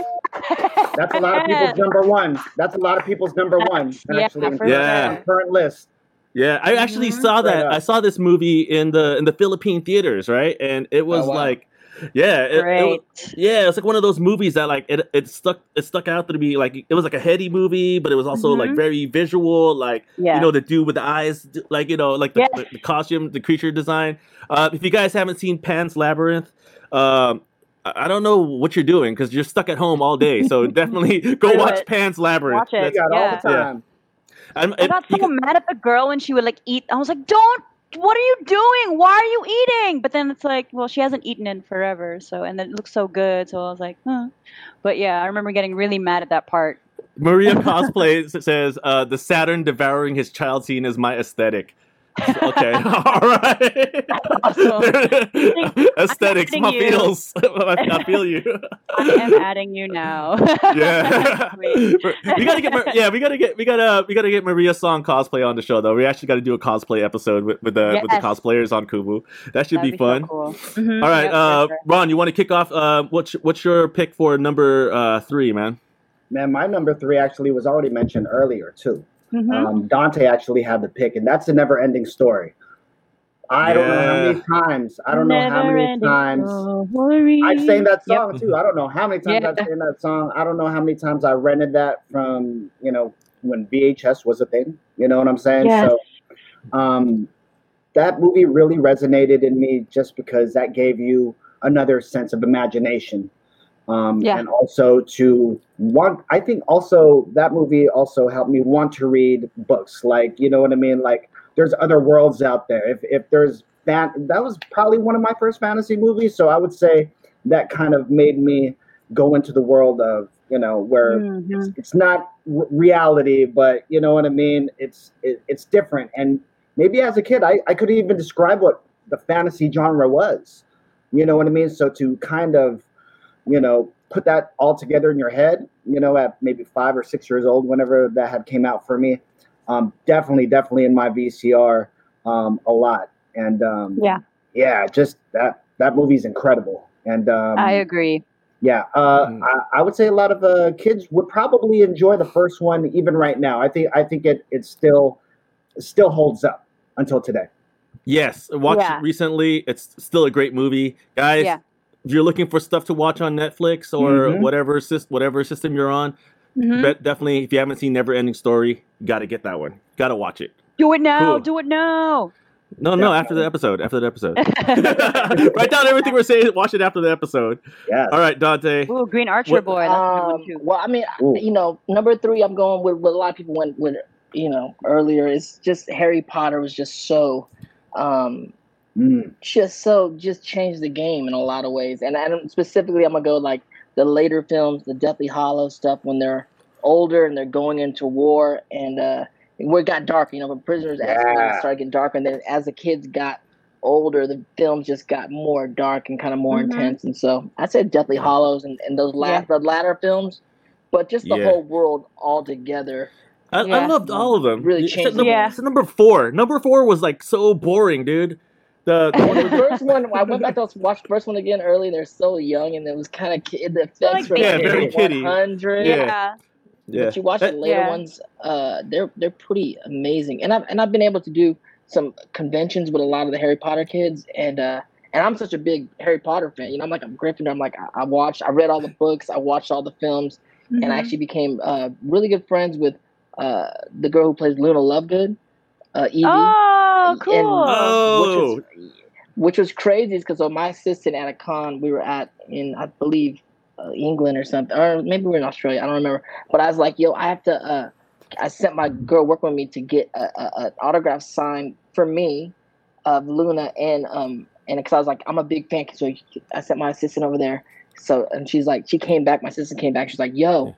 yeah. that's a lot of people's number one. That's a lot of people's number one. [LAUGHS] Yeah, Actually, for Yeah. sure. current list. Yeah, I actually Mhm. saw that. up. I saw this movie in the in the Philippine theaters, right? And it was Oh, wow. like, yeah, it, it was- yeah, it's like one of those movies that like it it stuck it stuck out to me like it was like a heady movie, but it was also like Mhm. very visual, like Yeah. you know the dude with the eyes, like you know like the, Yeah. the, the costume, the creature design. Uh, if you guys haven't seen Pan's Labyrinth, um, I I don't know what you're doing because you're stuck at home all day. So [LAUGHS] definitely [LAUGHS] go watch it. Pan's Labyrinth. Watch it. We got all Yeah. the time. I'm, I got so can- mad at the girl when she would like eat. I was like, "Don't! What are you doing? Why are you eating?" But then it's like, well, she hasn't eaten in forever, so and it looks so good. So I was like, huh. But yeah, I remember getting really mad at that part. Maria [LAUGHS] cosplay says uh, the Saturn devouring his child scene is my aesthetic. Okay, [LAUGHS] all right. Awesome. [LAUGHS] Aesthetics, I'm my you. feels. I, [LAUGHS] I feel you. I am adding you now. Yeah, we gotta get. Mar- Yeah, we gotta get. We gotta. We gotta get Maria Song cosplay on the show though. We actually got to do a cosplay episode with, with the with the cosplayers on Kumu. That should That'd be so fun. cool. Mhm, All right, yep, uh, sure. Ron, you want to kick off? Uh, what's what's your pick for number uh, three, man? Man, my number three actually was already mentioned earlier too. Mhm. Um, Dante actually had the pick, and that's a never-ending story. I don't know how many times. I don't know how many times. story. I sang that Yep. song too. I don't know how many times Yeah. I've sang that song. I don't know how many times I rented that from you know when VHS was a thing. You know what I'm saying? Yes. So, um, that movie really resonated in me just because that gave you another sense of imagination. Um, Yeah. and also to want, I think also that movie also helped me want to read books. Like, you know what I mean? Like, there's other worlds out there. If, if there's fan, that was probably one of my first fantasy movies. So I would say that kind of made me go into the world of, you know, where Mhm. it's not r- reality, but you know what I mean. It's it, it's different, and maybe as a kid, I I couldn't even describe what the fantasy genre was. You know what I mean. So to kind of, you know, put that all together in your head, you know, at maybe five or six years old, whenever that had came out for me, um, definitely, definitely in my VCR, um, a lot, and um, Yeah. yeah, just that that movie's incredible, and um, I agree. yeah, uh, Mm. I, I would say a lot of uh, kids would probably enjoy the first one even right now. I think I think it it still it still holds up until today. Yes, watched Yeah. it recently. It's still a great movie, guys. Yeah. If you're looking for stuff to watch on Netflix or Mhm. whatever sys- whatever system you're on, Mhm. bet definitely if you haven't seen Never Ending Story, you got to get that one. Got to watch it. Do it now. Cool. Do it now. No, no, after the [LAUGHS] episode. After the episode. [LAUGHS] Write down everything we're saying. Watch it after the episode. Yes. All right, Dante. Ooh, Green Archer What- boy. That's Um, well, I mean, Ooh. you know, number three, I'm going with what a lot of people went with, you know, earlier. It's just Harry Potter was just so, um, Mm. just so, just changed the game in a lot of ways. And I don't, specifically, I'm gonna go like the later films, the Deathly Hallow stuff when they're older and they're going into war and uh, where it got darker. You know, when prisoners actually started getting darker, and then as the kids got older, the films just got more dark and kind of more Mhm. intense. And so I said Deathly Hallows and, and those la- Yeah. the latter films, but just the Yeah. whole world all together. I, I loved all of them. Really changed number, except number four. Number four was like so boring, dude. The, the The first one, I went back to watch the first one again early. They're so young, and it was kind of kid, the effects like were Yeah, very kiddie. 100. Yeah. yeah. yeah. But you watch the later Yeah. ones, uh, they're they're pretty amazing. And I've and I've been able to do some conventions with a lot of the Harry Potter kids, and uh, and I'm such a big Harry Potter fan. You know, I'm like a Gryffindor. I'm like I, I watched, I read all the books, I watched all the films, and I Mhm. actually became uh, really good friends with uh, the girl who plays Luna Lovegood, uh, Evie. Oh, And- cool. Oh. which is which was crazy because so my assistant at a con we were at in I believe uh, England or something, or maybe we are in Australia. I don't remember. But I was like, yo, I have to. Uh, I sent my girl working with me to get a, a, an autograph signed for me of Luna and um and because I was like I'm a big fan, so I sent my assistant over there. So and she's like, she came back. My assistant came back. She's like, yo,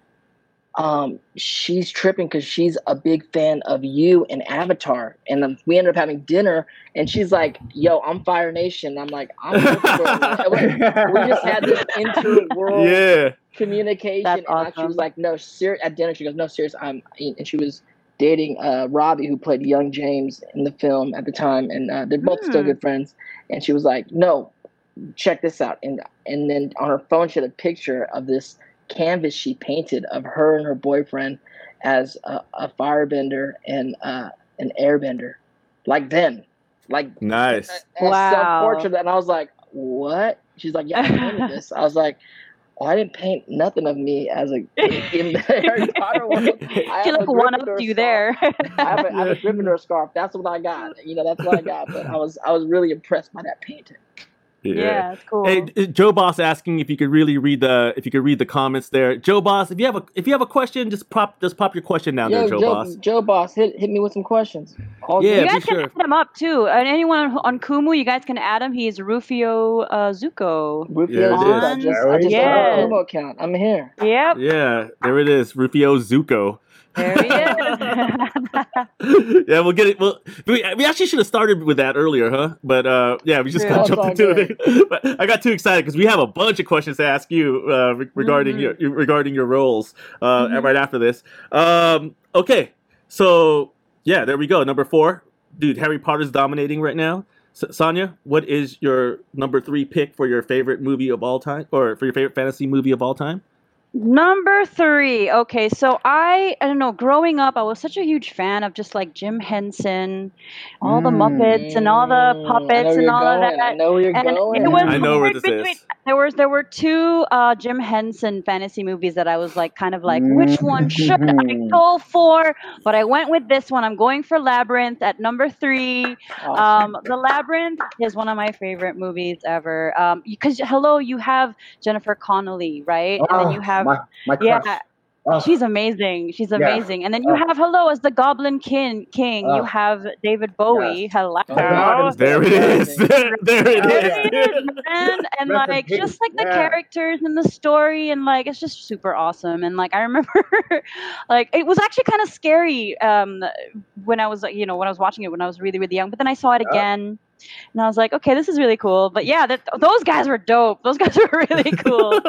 um, she's tripping because she's a big fan of you and Avatar. And um, we ended up having dinner, and she's like, "Yo, I'm Fire Nation." I'm like, "I'm." here for it." [LAUGHS] we just had this inter-world Yeah. communication, That's and I- she was like, "No, serious." At dinner, she goes, "No, serious." I'm, and she was dating uh, Robbie, who played young James in the film at the time, and uh, they're both still Hmm. good friends. And she was like, "No, check this out." And and then on her phone, she had a picture of this canvas she painted of her and her boyfriend as a, a firebender and uh, an airbender, like them, like Nice. and Wow. self-portrait and I was like, "What?" She's like, "Yeah, I painted this." I was like, "Oh, I didn't paint nothing of me as a in the [LAUGHS] Harry Potter world." [LAUGHS] I She like one up you scarf. there. I have, a, I have a [LAUGHS] Gryffindor scarf. That's what I got. You know, that's what I got. But I was I was really impressed by that painting. Yeah, it's cool. Hey, Joe Boss asking if you could really read the if you could read the comments there. Joe Boss, if you have a if you have a question, just pop just pop your question down Yo, there, Joe, Joe, Boss. Joe Boss, hit hit me with some questions. All Yeah, you guys can sure. add him up too. And anyone on, on Kumu, you guys can add him. He's Rufio uh, Zuko. Rufio Yeah, it Zuko. I just, I There just we got go. a Kumu account. I'm here. Yep, Yeah, there it is, Rufio Zuko. There he is. [LAUGHS] yeah, we'll get it. Well, we, we actually should have started with that earlier, huh? But uh, yeah, we just Yeah. kind of jumped into it. [LAUGHS] But I got too excited because we have a bunch of questions to ask you uh, re- regarding Mhm. your regarding your roles uh, Mhm. right after this. Um, okay, so yeah, there we go. Number four, dude. Harry Potter's dominating right now. S- Sonia, what is your number three pick for your favorite movie of all time, or for your favorite fantasy movie of all time? Number three. Okay, so I I don't know. Growing up, I was such a huge fan of just like Jim Henson, all the Mm. Muppets and all the I know puppets and you're all of going. I that. know where you're And going. it was I know where this between- is. There was there were two uh, Jim Henson fantasy movies that I was like kind of like which one should I [LAUGHS] go for? But I went with this one. I'm going for Labyrinth at number three. Awesome. Um, the Labyrinth is one of my favorite movies ever. Um, because hello, you have Jennifer Connelly, right? and then you Oh, have my, my yeah. Oh, she's amazing. She's Yeah. amazing. And then you Oh. have hello as the Goblin King. King. You Oh. have David Bowie. Yes. Hello. Oh, God. There it is. there it There is. it is, man. [LAUGHS] And like just like the Yeah. characters and the story and like it's just super awesome. And like I remember [LAUGHS] like it was actually kind of scary um when I was you know, when I was watching it when I was really, really young. But then I saw it Yeah. again and I was like, okay, this is really cool. But yeah, that those guys were dope. Those guys [LAUGHS] were really cool.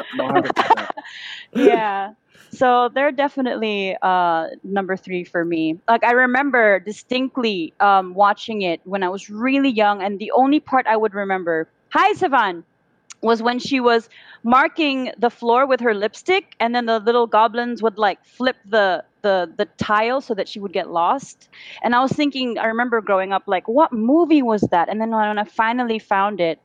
yeah. So they're definitely uh, number three for me. Like I remember distinctly um, watching it when I was really young, and the only part I would remember, hi Sivan, was when she was marking the floor with her lipstick, and then the little goblins would like flip the the the tile so that she would get lost. And I was thinking, I remember growing up, like, what movie was that? And then when I finally found it,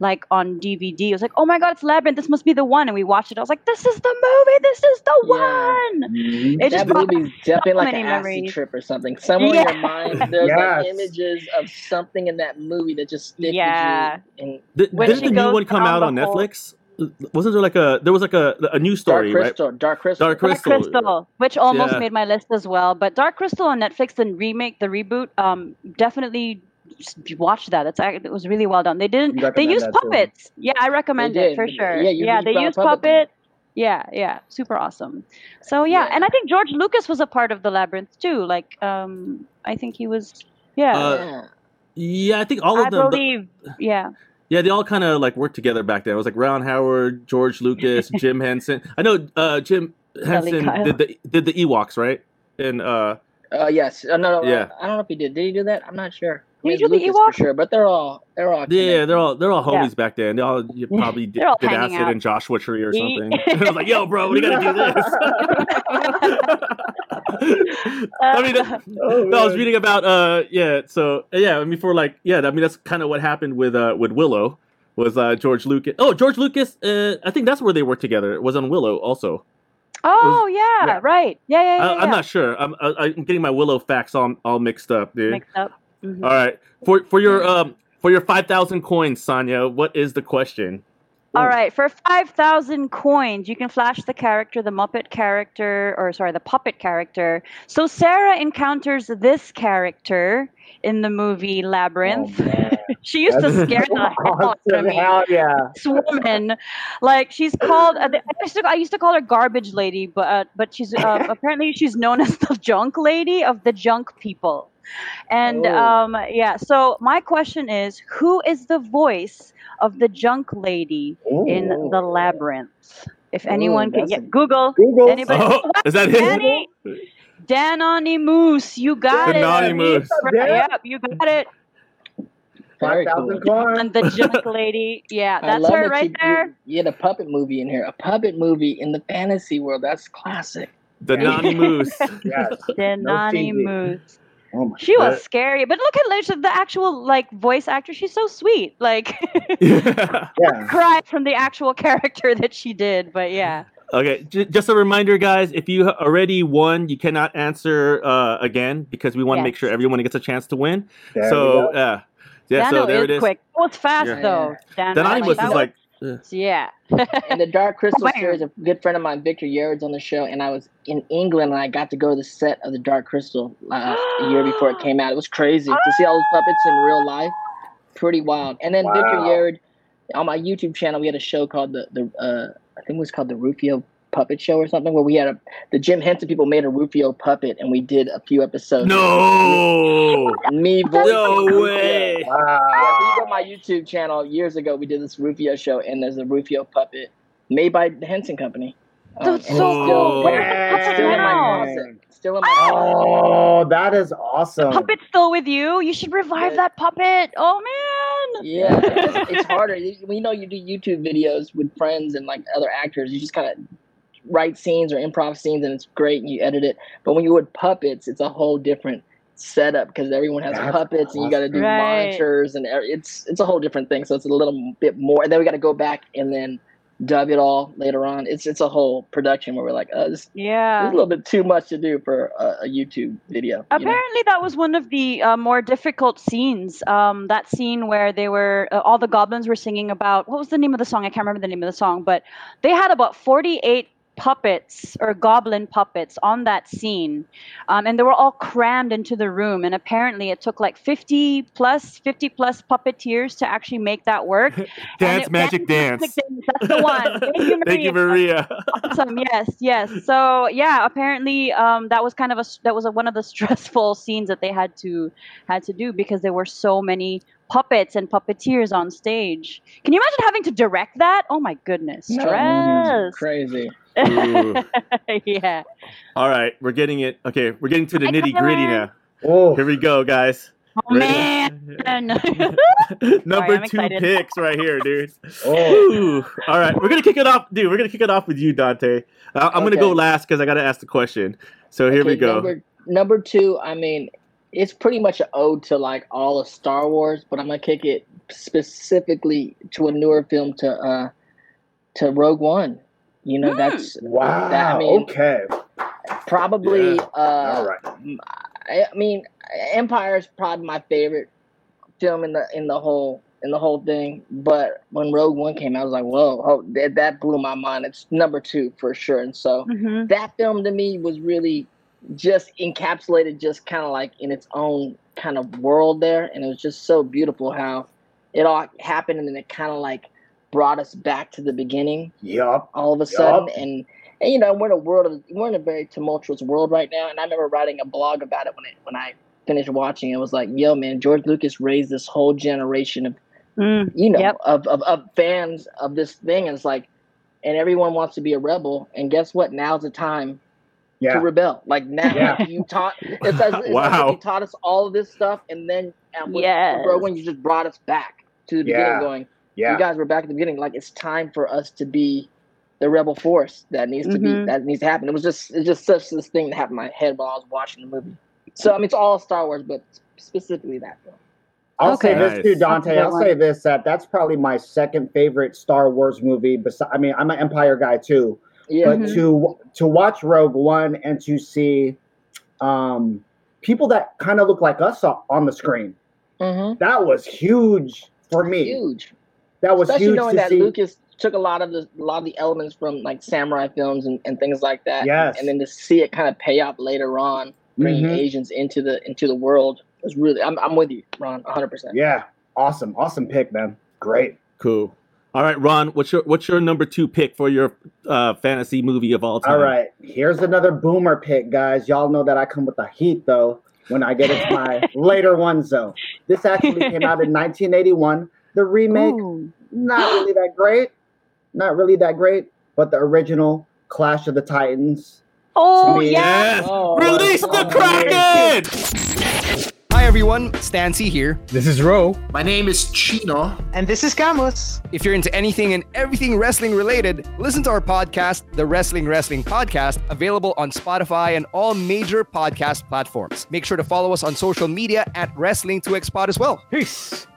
like on DVD, I was like, oh my god, it's Labyrinth. This must be the one. And we watched it. I was like, this is the movie. This is the Yeah. one. Mhm. It just that brought movie's definitely like many an acid trip or something. Somewhere in your mind, there's like images of something in that movie that just stick Yeah. with you. And Th- didn't she the new one come out the on hole- Netflix? Wasn't there like a there was like a a new Dark story, right? Dark Crystal, Dark Crystal. Dark Dark Crystal. Crystal, which almost Yeah. made my list as well. But Dark Crystal on Netflix, the remake, the reboot, um, definitely watch that. It's act- it was really well done. They didn't. They used that too. puppets. Yeah, I recommend it for sure. Yeah, you- yeah, you they used puppet puppet. Yeah, yeah, super awesome. So yeah, Yeah. and I think George Lucas was a part of the labyrinth too. Like, um, I think he was. Yeah, Uh, yeah. Yeah, I think all of I them. the- believe. Yeah, yeah, they all kind of like worked together back then. It was like Ron Howard, George Lucas, [LAUGHS] Jim Henson. I know uh, Jim Henson did the did the Ewoks, right? And uh, Uh, yes. Uh, no, no. Yeah. I don't know if he did. Did he do that? I'm not sure. I Did he the Lucas Ewok? for sure, but they're all they're all. yeah, connected. they're all they're all Yeah. homies back then. They all you [LAUGHS] probably did, all did acid out. in Joshua Tree or something. [LAUGHS] I was like, "Yo, bro, we gotta do this." I mean, [LAUGHS] that- Oh, no, I was reading about uh yeah, so yeah, I mean for like yeah, I mean that's kind of what happened with uh with Willow was uh George Lucas. Oh, George Lucas, uh I think that's where they worked together. It was on Willow also. Oh yeah, yeah. right. Yeah, yeah, yeah. I, yeah. I'm not sure. I'm I, I'm getting my Willow facts all all mixed up, dude. mixed up. Mhm. All right. For for your um For your 5,000 coins, Sonia, what is the question? All right, for 5,000 coins, you can flash the character, the Muppet character, or sorry, the puppet character. So Sarah encounters this character in the movie Labyrinth. Oh, [LAUGHS] she used to [LAUGHS] scare the hell out of me. Hell yeah. This woman, like she's called. Uh, I used, to, I used to call her garbage lady, but uh, but she's uh, [LAUGHS] apparently she's known as the junk lady of the junk people. And Oh. um, yeah, so my question is, who is the voice of the junk lady in the labyrinth? If anyone can, yeah, Google. Google. Anybody? Oh, is that it? Danny, Danny Moose, you got The it. Naughty Moose. Right, Yep, you got it. Very 5,000 cool. And the junk lady, yeah, that's her that right you, there. You, you had a puppet movie in here. A puppet movie in the fantasy world. That's classic. The Nani Moose. Yes. The No Nani TV. Moose. Oh my She was scary, but look at like, the actual like voice actor. She's so sweet. Like [LAUGHS] yeah. [LAUGHS] Yeah. cried from the actual character that she did. But yeah, Okay, j- just a reminder, guys. If you already won, you cannot answer uh, again because we want to make sure everyone gets a chance to win. There so, go. yeah, yeah. Daniel so there is it is. quick. It was fast Yeah. though. Daniel, The Nani like, Moose was- like, yeah. And the Dark [LAUGHS] Crystal Wow. series, a good friend of mine, Victor Yerrid's on the show, and I was in England and I got to go to the set of the Dark Crystal uh, a year before it came out. It was crazy to see all those [GASPS] puppets in real life. Pretty wild. And then Victor Wow. Yerrid, on my YouTube channel, we had a show called the the uh, I think it was called the Rufio Puppet Show or something, where we had a the Jim Henson people made a Rufio puppet, and we did a few episodes. no, Me voice. no way. Yeah, so you Wow. go my YouTube channel years ago. We did this Rufio show, and there's a Rufio puppet made by the Henson Company. Um, That's and so it's cool. still, What is still in my now? closet. Still in my closet. Oh, that is awesome. Puppet's still with you. You should revive Yeah. that puppet. Oh man. Yeah, it's, it's harder. You, you know, you do YouTube videos with friends and like other actors. You just kind of write scenes or improv scenes, and it's great, and you edit it. But when you would puppets, it's a whole different setup because everyone has That's puppets, and you got to do Right. monitors, and it's it's a whole different thing. So it's a little bit more. And then we got to go back and then dub it all later on. It's it's a whole production where we're like, uh, this, this is Yeah. a little bit too much to do for a, a YouTube video. you know? Apparently, that was one of the uh, more difficult scenes. Um, that scene where they were, uh, all the goblins were singing about, what was the name of the song? I can't remember the name of the song, but they had about 48 puppets or goblin puppets on that scene. Um, and they were all crammed into the room. And apparently, it took like 50 plus, 50 plus puppeteers to actually make that work. [LAUGHS] Dance it- Magic Dance. Magic Dance, That's the one. [LAUGHS] Thank you, Maria. Thank you, Maria. awesome yes yes so yeah apparently um that was kind of a that was a, one of the [LAUGHS] stressful scenes that they had to had to do because there were so many puppets and puppeteers on stage can you imagine having to direct that oh my goodness No, stress Crazy. Ooh. [LAUGHS] yeah All right, we're getting it. Okay, we're getting to the nitty gritty now. Oh, Here we go, guys. oh Ready? man [LAUGHS] [LAUGHS] Number I'm two excited. picks right here, dude. oh. All right, we're gonna kick it off, dude. We're gonna kick it off with you, Dante. Uh, I'm gonna go last because I gotta ask the question. So here we go. Number, number two, I mean, it's pretty much an ode to like all of Star Wars, but I'm gonna kick it specifically to a newer film to uh to Rogue One. You know, Hmm. that's Wow. That- I mean, okay. probably Yeah. uh All right. I, I mean, Empire is probably my favorite film in the in the whole in the whole thing. But when Rogue One came out, I was like, whoa, oh, that, that blew my mind. It's number two for sure. And so Mhm. that film to me was really just encapsulated, just kind of like in its own kind of world there, and it was just so beautiful how it all happened, and then it kind of like brought us back to the beginning Yup. all of a Yup. sudden and and you know we're in a world of we're in a very tumultuous world right now and i remember writing a blog about it when it when i finished watching it was like yo man george lucas raised this whole generation of Mm, you know Yep. of, of of fans of this thing and it's like and everyone wants to be a rebel and guess what now's the time to rebel like now Yeah. [LAUGHS] you taught it's as, it's Wow. if you taught us all of this stuff and then and with, Yes. with Rogue One, you just brought us back to the beginning Yeah. going Yeah. you guys were back at the beginning. Like it's time for us to be the rebel force that needs to be Mhm. that needs to happen. It was just it's just such this thing that happened in my head while I was watching the movie. So I mean, it's all Star Wars, but specifically that film. I'll say Okay. this Nice. too, Dante. I'll say this that that's probably my second favorite Star Wars movie. Besides, I mean, I'm an Empire guy too, Yeah, but Mhm. to to watch Rogue One and to see um, people that kind of look like us on the screen, Mhm. That was huge for me. Huge. That was Especially huge knowing to that see. Lucas took a lot of the a lot of the elements from like samurai films and, and things like that. Yes. And then to see it kind of pay off later on, bringing Mhm. Asians into the into the world was really. I'm I'm with you, Ron, 100. percent Yeah, awesome, awesome pick, man. Great. Cool. All right, Ron, what's your what's your number two pick for your uh, fantasy movie of all time? All right, here's another boomer pick, guys. Y'all know that I come with the heat though when I get into my [LAUGHS] later ones though. This actually came out in 1981. The remake, Ooh. not really that great, not really that great, but the original Clash of the Titans. Oh me, yeah. Yes. Oh, Release the oh, Kraken! Hi everyone, Stancy here. This is Ro. My name is Chino. And this is Camus. If you're into anything and everything wrestling related, listen to our podcast, the Wrestling Wrestling Podcast, available on Spotify and all major podcast platforms. Make sure to follow us on social media at Wrestling 2Xpod as well. Peace.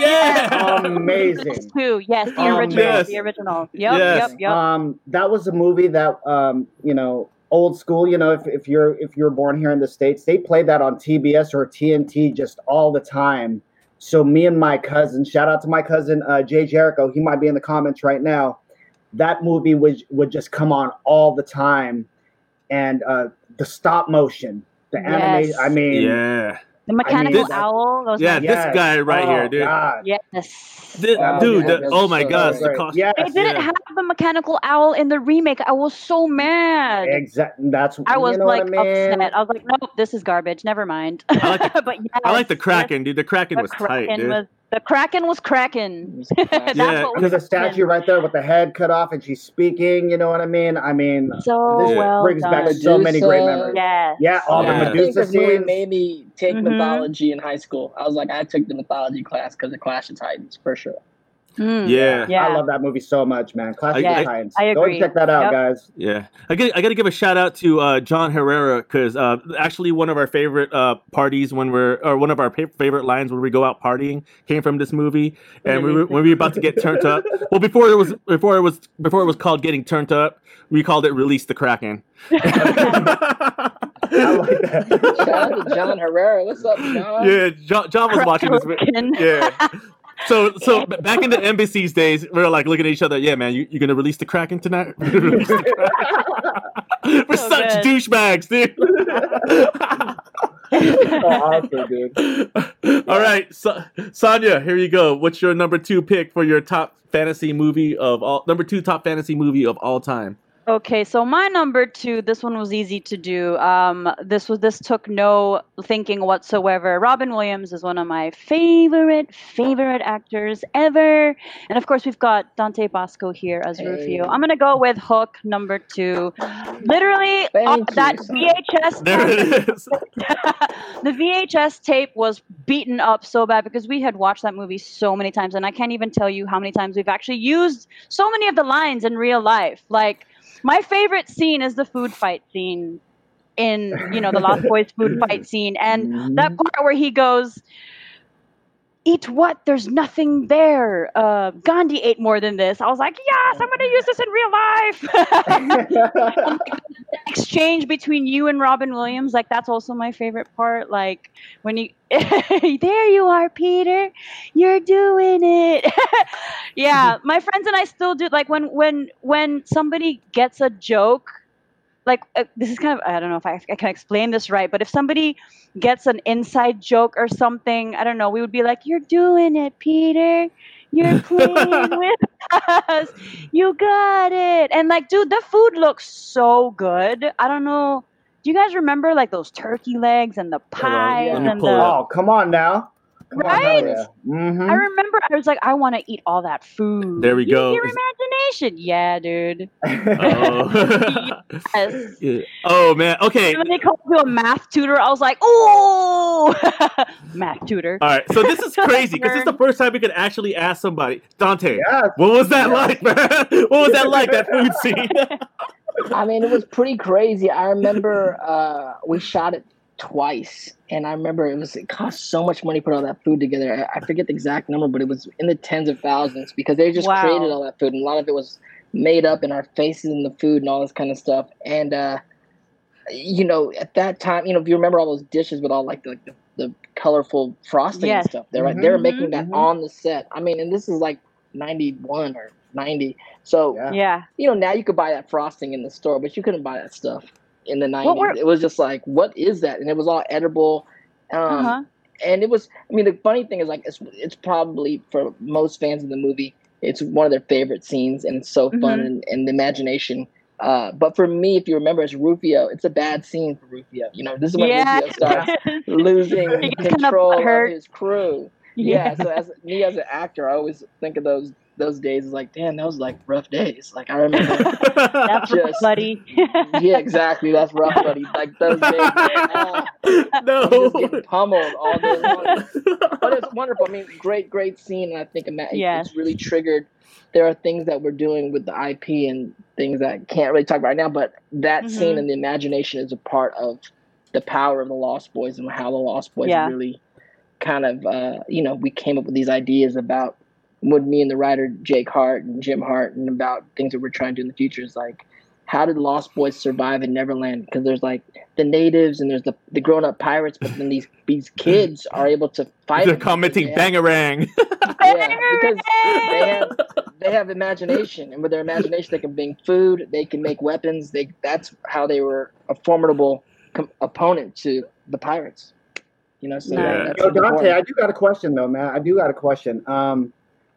Yeah. [LAUGHS] Amazing. Two. Yes, the Um, original. yes. The original. Yep. Yes. Yep. Yep. Um, that was a movie that um, you know, old school. You know, if, if you're if you're born here in the states, they played that on TBS or TNT just all the time. So me and my cousin, shout out to my cousin uh, Jay Jericho. He might be in the comments right now. That movie would would just come on all the time, and uh, the stop motion, the anime. Yes. I mean, yeah. The mechanical this- owl. Those Yeah, are- this yes. guy right Oh, here, dude. God. Yes. Thi- Wow, dude, yeah, the- oh my so gosh, the cost. Yes. They didn't Yeah. have the mechanical owl in the remake. I was so mad. Exactly. That's I was you know like what I mean? upset. I was like, nope, this is garbage. Never mind. I like the- [LAUGHS] but yes, I like the yes, Kraken, dude. The Kraken the was tight, Kraken dude. was the Kraken was Kraken. [LAUGHS] That's Yeah. what There's a statue right there with the head cut off, and she's speaking. You know what I mean? I mean, so this well brings done. back so many great memories. Yes. Yeah, all Yeah. the I think Medusa this movie scenes. made me take Mhm. mythology in high school. I was like, I took the mythology class because of Clash of Titans for sure. Mm. Yeah. Yeah. I love that movie so much, man. Clash of I- the I- Titans. I Go agree. and check that out, Yep. guys. Yeah, I got I got to give a shout out to uh, John Herrera because uh, actually one of our favorite uh, parties when we're or one of our pa- favorite lines when we go out partying came from this movie, and we were, when we were about to get turned up. [LAUGHS] Well, before it was before it was before it was called getting turned up, we called it release the Kraken. [LAUGHS] [LAUGHS] I like that. Shout out to John Herrera. What's up, John? yeah, John, John was watching this. vi- Yeah. So, so b- back in the embassies days, we were like looking at each other. Yeah, man, you, you gonna release the Kraken tonight? [LAUGHS] We're gonna release the Kraken." [LAUGHS] We're So such good. douchebags, dude. [LAUGHS] Oh, awesome, dude. All right, so, Sonia, here you go. What's your number two pick for your top fantasy movie of all? Number two top fantasy movie of all time. Okay, so my number two, this one was easy to do. Um, this was this took no thinking whatsoever. Robin Williams is one of my favorite favorite actors ever, and of course we've got Dante Basco here as Hey. Rufio. I'm gonna go with Hook number two. Literally, uh, that Sonia. VHS There it is. [LAUGHS] the VHS tape was beaten up so bad because we had watched that movie so many times, and I can't even tell you how many times we've actually used so many of the lines in real life. Like my favorite scene is the food fight scene in you know the Lost Boys food fight [LAUGHS] scene, and that part where he goes. Eat what? There's nothing there. Uh, Gandhi ate more than this. I was like, yes, I'm going to use this in real life. [LAUGHS] [LAUGHS] exchange between you and Robin Williams, like that's also my favorite part. Like when you [LAUGHS] there you are, Peter, you're doing it. yeah, my friends and I still do like when when when somebody gets a joke. Like uh, this is kind of I don't know if I, I can explain this right, but if somebody gets an inside joke or something, I don't know, we would be like, "You're doing it, Peter. You're [LAUGHS] playing with us. You got it." And like, dude, the food looks so good. I don't know. Do you guys remember like those turkey legs and the pies let me and the? Oh, come on now. Come Right? hell yeah. Mhm. I remember I was like, I want to eat all that food. There we Use go. Your imagination, yeah, dude. [LAUGHS] Oh. [LAUGHS] Yes. Yeah. [LAUGHS] oh man. Okay. And when they called me a math tutor, I was like, "Ooh, math tutor." All right. So this is crazy because this is the first time we could actually ask somebody, Dante. Yes. What was that like, man? What was that like? That food scene. I mean, it was pretty crazy. I remember uh, we shot it twice, and I remember it was it cost so much money to put all that food together. I, I forget the exact number, but it was in the tens of thousands because they just Wow. created all that food, and a lot of it was made up in our faces and the food and all this kind of stuff. And uh, you know, at that time, you know, if you remember all those dishes with all like the the, the colorful frosting Yes. and stuff, they're Mhm. they were Mhm. making that Mhm. on the set. I mean, and this is like ninety one or ninety. So Yeah. Yeah. you know, now you could buy that frosting in the store, but you couldn't buy that stuff in the What were- nineties. It was just like, what is that? And it was all edible. Um, Uh-huh. and it was i mean the funny thing is like it's it's probably for most fans of the movie it's one of their favorite scenes and it's so fun Mhm. and, and the imagination uh, but for me if you remember it's rufio it's a bad scene for rufio you know this is when Yeah. rufio starts [LAUGHS] losing control of his crew yeah, so as me as an actor i always think of those those days is like damn those like rough days like i remember [LAUGHS] That's rough, Just- buddy. [LAUGHS] yeah exactly that's rough buddy like those days ah, [LAUGHS] no. just getting pummeled all day long but it's wonderful. I mean, great, great scene, and I think Yes. it's really triggered. There are things that we're doing with the IP and things that I can't really talk about right now, but that scene Mhm. and the imagination is a part of the power of the Lost Boys and how the Lost Boys Yeah. really kind of, uh, you know, we came up with these ideas about with me and the writer Jake Hart and Jim Hart and about things that we're trying to do in the future is like, how did Lost Boys survive in Neverland? Because there's like the natives and there's the, the grown up pirates, but then these these kids are able to fight. They're them because commenting they have- bangarang. [LAUGHS] yeah, because they have [LAUGHS] they have imagination, and with their imagination, they can bring food, they can make weapons. They that's how they were a formidable com- opponent to the pirates. You know, so Yeah. that, that's Yo, Dante, important. I do got a question though, man. I do got a question. Um,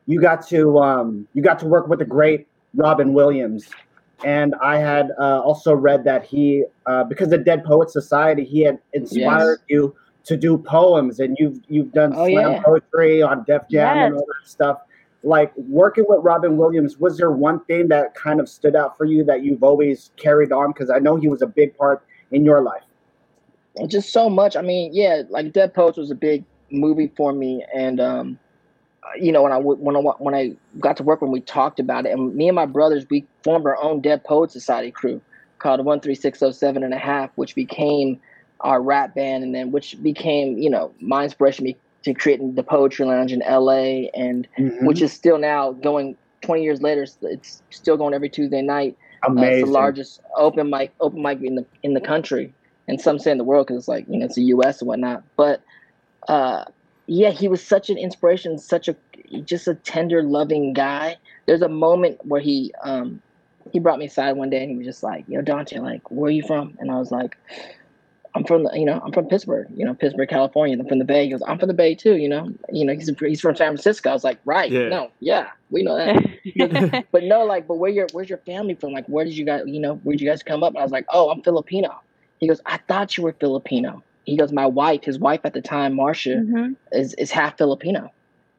you got to um, you got to work with the great Robin Williams, and I had uh, also read that he, uh, because of Dead Poet Society, he had inspired you to do poems, and you've you've done Oh, slam yeah. poetry on Def Jam and all that stuff. Like working with Robin Williams, was there one thing that kind of stood out for you that you've always carried on? Because I know he was a big part in your life. just so much. I mean, yeah, like Dead Poets was a big movie for me, and um, you know, when I when I when I got to work when we talked about it, and me and my brothers, we formed our own Dead Poet Society crew called One Three Six Zero Seven and a Half, which became our rap band, and then which became you know my inspiration me to creating the Poetry Lounge in L.A. and Mm-hmm. which is still now going 20 years later. it's- still going every Tuesday night. Uh, it's the largest open mic open mic in the in the country, and some say in the world because it's like you know it's the U.S. and whatnot. But uh, yeah, he was such an inspiration, such a just a tender, loving guy. There's a moment where he um, he brought me aside one day and he was just like, "Yo, Dante, like, where are you from?" And I was like. I'm from the, you know, I'm from Pittsburg, you know, Pittsburg, California. I'm from the Bay. He goes, I'm from the Bay too, you know. You know, he's he's from San Francisco. I was like, right, Yeah. no, yeah, we know that [LAUGHS] but no, like, but where your where's your family from? Like, where did you guys, you know, where did you guys come up? And I was like, oh, I'm Filipino. He goes, I thought you were Filipino. He goes, my wife, his wife at the time, Marsha, Mhm. is is half Filipino,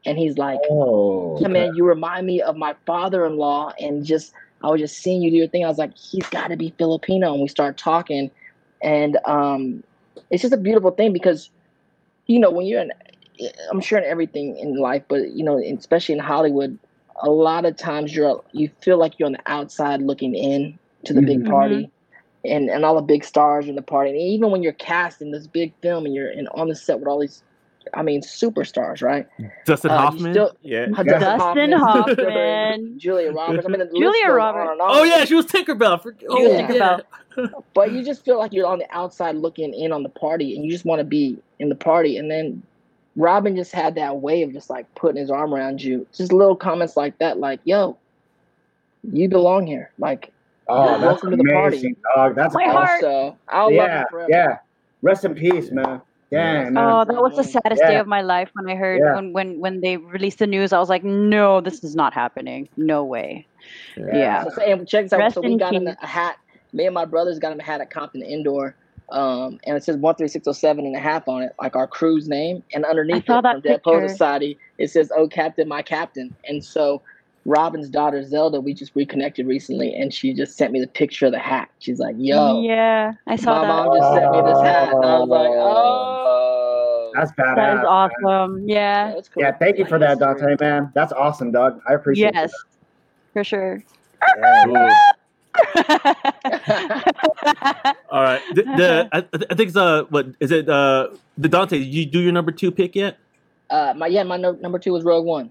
and he's like, Oh, yeah, man, you remind me of my father-in-law, and just I was just seeing you do your thing. I was like, he's got to be Filipino, and we start talking, and um, it's just a beautiful thing because, you know, when you're in, I'm sure in everything in life, but you know, especially in Hollywood, a lot of times you're you feel like you're on the outside looking in to the big Mhm. party. And, and all the big stars in the party, and even when you're cast in this big film and you're in, on the set with all these, I mean, superstars, right? Dustin Uh, you Hoffman. still- yeah. [LAUGHS] Dustin Dustin Hoffman, Hoffman. [LAUGHS] Julia Roberts. I mean, Julia Roberts. On and on. Oh yeah, she was Tinkerbell. For, oh, was yeah. Tinkerbell. [LAUGHS] But you just feel like you're on the outside looking in on the party, and you just want to be in the party. And then Robin just had that way of just like putting his arm around you. Just little comments like that, like "Yo, you belong here." Like, oh, that's welcome to the party. amazing, dog. That's My awesome. heart. I'll love yeah, forever. yeah. Rest in peace, man. Dang, man. Oh, that was the saddest day of my life when I heard Yeah. when, when when they released the news. I was like, no, this is not happening. No way. Yeah. So, and check this out. Rest so we in got him peace. a hat. Me and my brothers got him a hat at Compton Indoor. Um, and it says 13607 and a half on it, like our crew's name. And underneath it, that from Dead Poet. Society, it says, Oh, Captain, my Captain. And so Robin's daughter, Zelda, we just reconnected recently, and she just sent me the picture of the hat. She's like, Yo, yeah, I saw my that. mom just sent me this hat. And I was like, Oh. That's badass. That is man. awesome. Yeah. that's cool. Yeah, thank you for that. Dante, man. That's awesome, Doug. I appreciate it. Yes, for sure. it. [LAUGHS] [LAUGHS] All right. The, the I, I think it's uh what is it uh the Dante? Did you do your number two pick yet? uh, my, yeah, my no, number two was Rogue One.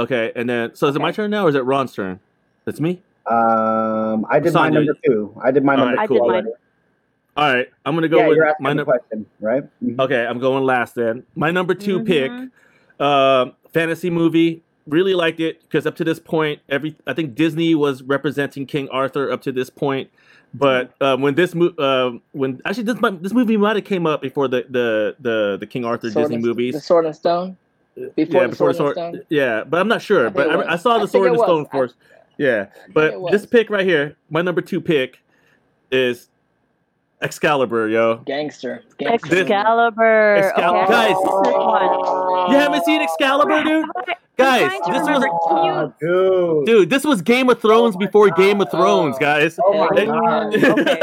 Okay, and then so is it my turn now or is it Ron's turn? That's me. Um, I did my number two. I did my All number right, I two did already. All right, I'm gonna go yeah, with you're asking my the num- question, right? Mhm. Okay, I'm going last then. My number 2 Mhm. pick, um, fantasy movie. Really liked it because up to this point, every I think Disney was representing King Arthur up to this point. But um, when this mo- uh, when actually this this movie might have came up before the the the, the King Arthur Sword Disney and- movies. The Sword and Stone. Before yeah, the before Sword, Sword. Stone. Yeah, but I'm not sure. think But I. I saw the think Sword it and was. Stone I- first. Yeah, but this pick right here, my number two pick, is Excalibur, yo. Gangster. Gangster. Excalibur. Excal- okay, Guys. this one. You haven't seen Excalibur, dude? Guys, this was Oh, dude. dude. This was Game of Thrones before Game of Thrones, Oh. guys. Oh my god. [LAUGHS] okay.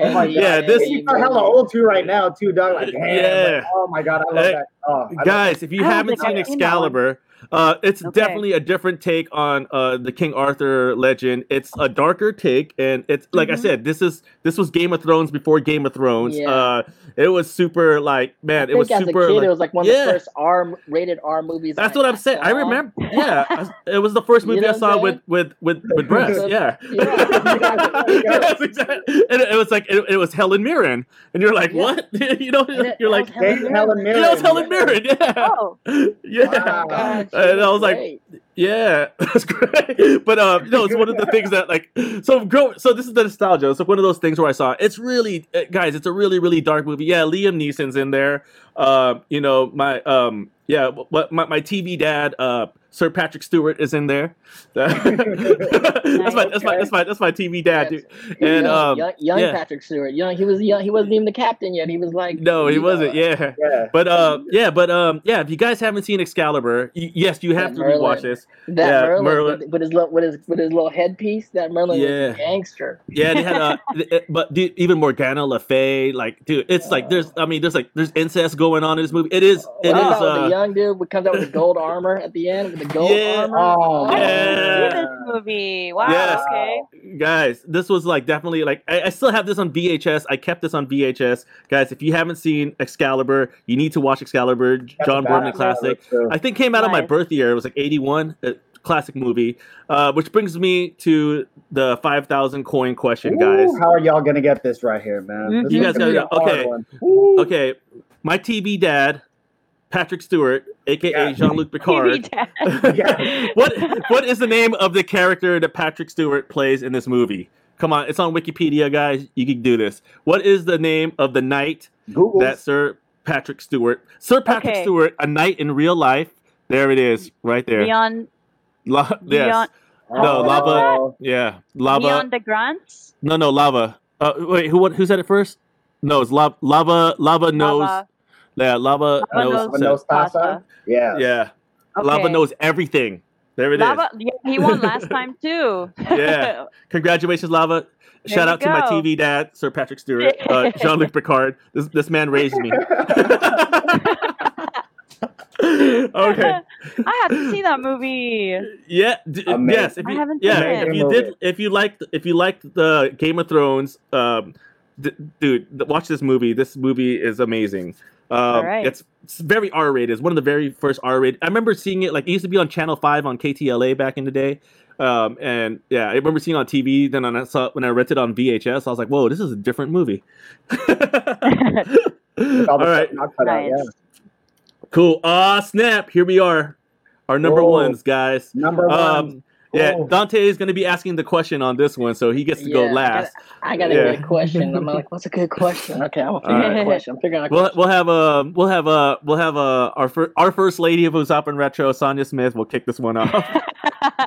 Oh my Yeah, god. this- you are hella old too right now too, dog. Like, damn, Yeah. like, oh my god, I love Hey, that. Oh, I guys, if you I haven't seen I've that. Excalibur, uh, it's Okay. definitely a different take on uh, the King Arthur legend. It's a darker take, and it's like I Mhm. said, this is this was Game of Thrones before Game of Thrones. Yeah. Uh, it was super like I man, it was as super. kid, like- it was like one of yeah. the first R rated R movies. That's I- what I'm saying. I remember. [LAUGHS] Yeah, it was the first You movie know I saw with with with with [LAUGHS] breasts. Yeah. Yeah. [LAUGHS] Yes, exactly. And it, it was like it, it was Helen Mirren, and you're like, what? you know, it- you're like, Helen Helen was Helen Mirren. Mirren. Yeah, Oh, yeah. Wow. And I was like. Yeah, [LAUGHS] that's great. But uh, no, it's one of the things that like so grow. So this is the nostalgia. It's like one of those things where I saw it's really uh, guys. It's a really really dark movie. Yeah, Liam Neeson's in there. Uh, you know my um yeah, but my, my TV dad uh Sir Patrick Stewart is in there. [LAUGHS] that's my that's my that's my that's my TV dad, dude. And young, um young, young yeah. Patrick Stewart. Young, he was young. He wasn't even the captain yet. He was like no, he you wasn't. Yeah. Yeah. But uh, yeah, but um, yeah. If you guys haven't seen Excalibur, y- yes, you have That to Merlin. rewatch this. That Yeah, Merlin, Merlin. With, with his little with his with his little headpiece. That Merlin Yeah. was a gangster. Yeah, they had [LAUGHS] a, but dude, even Morgana Le Fay, like, dude, it's like there's, I mean, there's like there's incest going on in this movie. It is, it is. what about Uh, the young dude who comes out with the gold [LAUGHS] armor at the end with the gold Yeah. armor? Oh, Yeah. didn't this movie. Wow. Yes. Okay. guys, this was like definitely like I, I still have this on VHS. I kept this on VHS, guys. If you haven't seen Excalibur, you need to watch Excalibur. That's John a Boorman classic. movie. I think came out on my birth year. It was like '81. A classic movie. Uh, which brings me to the five thousand coin question, guys. Ooh, how are y'all gonna get this right here, man? Mhm. This You guys gotta- a hard okay. Okay, my TV dad, Patrick Stewart, aka Yeah. Jean-Luc [LAUGHS] Picard. Yeah. [LAUGHS] what what is the name of the character that Patrick Stewart plays in this movie? Come on, it's on Wikipedia, guys. You can do this. What is the name of the knight Google. that Sir Patrick Stewart, Sir Patrick Okay. Stewart, a knight in real life? There it is, right there. Leon. La- yes. Leon. No, Oh, lava. Yeah, lava. Leon de Grant. No, no, lava. Uh, wait, who what, who said it first? No, it's lava. Lava. Lava knows. Lava. Yeah, lava, Lava knows. knows knows pasta. pasta? Yeah. Yeah, lava knows everything. There it is. Lava. Yeah, he won last time too. [LAUGHS] Yeah. Congratulations, Lava. There Shout you out to my. TV dad, Sir Patrick Stewart, uh, [LAUGHS] Jean Luc Picard. This this man raised me. [LAUGHS] okay. I have to see that movie. Yeah. D- yes. If I you, haven't yeah. seen it. If you did, if you liked, if you liked the Game of Thrones, um, d- dude, watch this movie. This movie is amazing. Um, All right. It's, it's very R rated. It's one of the very first R rated. I remember seeing it like it used to be on Channel Five on KTLA back in the day. Um, and yeah, I remember seeing it on TV. Then when I saw when I rented on VHS, I was like, "Whoa, this is a different movie." With All the right, stuff not cut out, yeah. cool. Ah, snap! Here we are, our number Whoa. ones, guys. Number one. Um, yeah, Oh. Dante is going to be asking the question on this one, so he gets to go Yeah, I last. I got a good question. I'm like, what's a good question? Okay, I'm gonna figure out Alright. a question. I'm figuring out a We'll, question. we'll have a we'll have a we'll have a our fir- our first lady of Usopp and Retro, Sonia Smith. will kick this one off. [LAUGHS]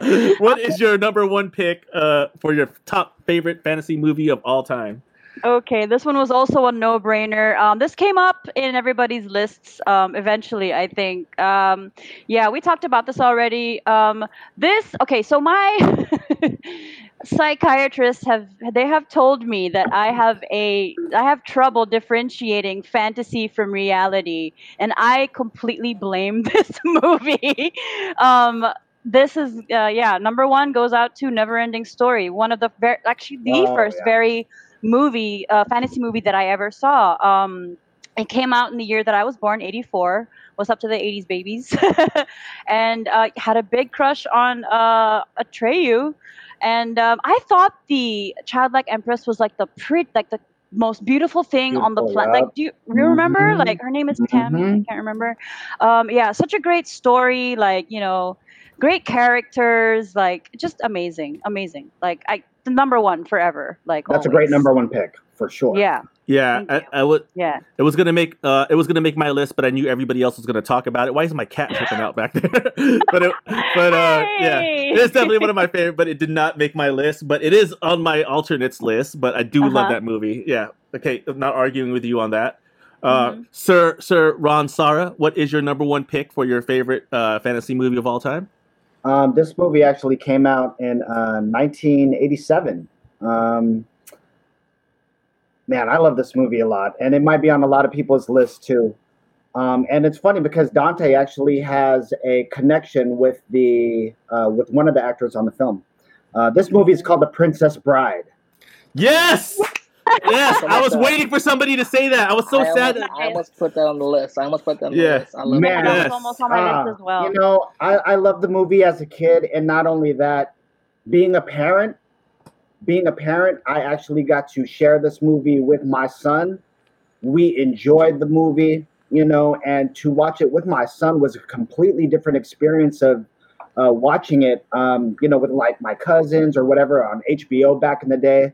[LAUGHS] what is your number one pick uh, for your top favorite fantasy movie of all time? Okay, this one was also a no-brainer. Um, this came up in everybody's lists um, eventually, I think. Um, yeah, we talked about this already. Um, this okay, so my [LAUGHS] psychiatrists have they have told me that I have a I have trouble differentiating fantasy from reality, and I completely blame [LAUGHS] this movie. um, this is uh, yeah, number one goes out to Neverending Story, one of the very actually the Oh, first yeah. very movie, uh, fantasy movie that I ever saw. Um, it came out in the year that I was born, 84. Was up to the 80s babies. [LAUGHS] and uh, had a big crush on uh, Atreyu. And um, I thought the childlike empress was like the pretty, like the most beautiful thing on the planet. yeah. Like, do you, you remember? Mhm. Like, her name is Tammy. I Mhm. can't remember. Um, yeah, such a great story. Like, you know, great characters. Like, just amazing, amazing. Like, I the number one forever. Like, That's a great number one pick for sure. Yeah, Yeah, I. I would. yeah. It was gonna make uh, it was gonna make my list, but I knew everybody else was gonna talk about it. Why is my cat flipping out back there? [LAUGHS] but it, but uh, yeah, it is definitely one of my favorite. But it did not make my list. But it is on my alternates list. But I do love Uh-huh. that movie. Yeah. Okay, I'm not arguing with you on that. Uh, Mhm. Sir Sir Ron Sara, what is your number one pick for your favorite uh, fantasy movie of all time? Um, this movie actually came out in uh, 1987. Um, man, I love this movie a lot, and it might be on a lot of people's list too. Um, and it's funny because Dante actually has a connection with the uh, with one of the actors on the film. Uh, this movie is called The Princess Bride. Yes. Yes, I was waiting for somebody to say that. I was so I sad. Almost, that- I almost put that on the list. I almost put that on Yeah. the list. I love Man, That. Yes. almost on my Ah, list as well. You know, I, I love the movie as a kid, and not only that, being a parent, being a parent, I actually got to share this movie with my son. We enjoyed the movie, you know, and to watch it with my son was a completely different experience of uh, watching it, um, you know, with like my cousins or whatever on HBO back in the day.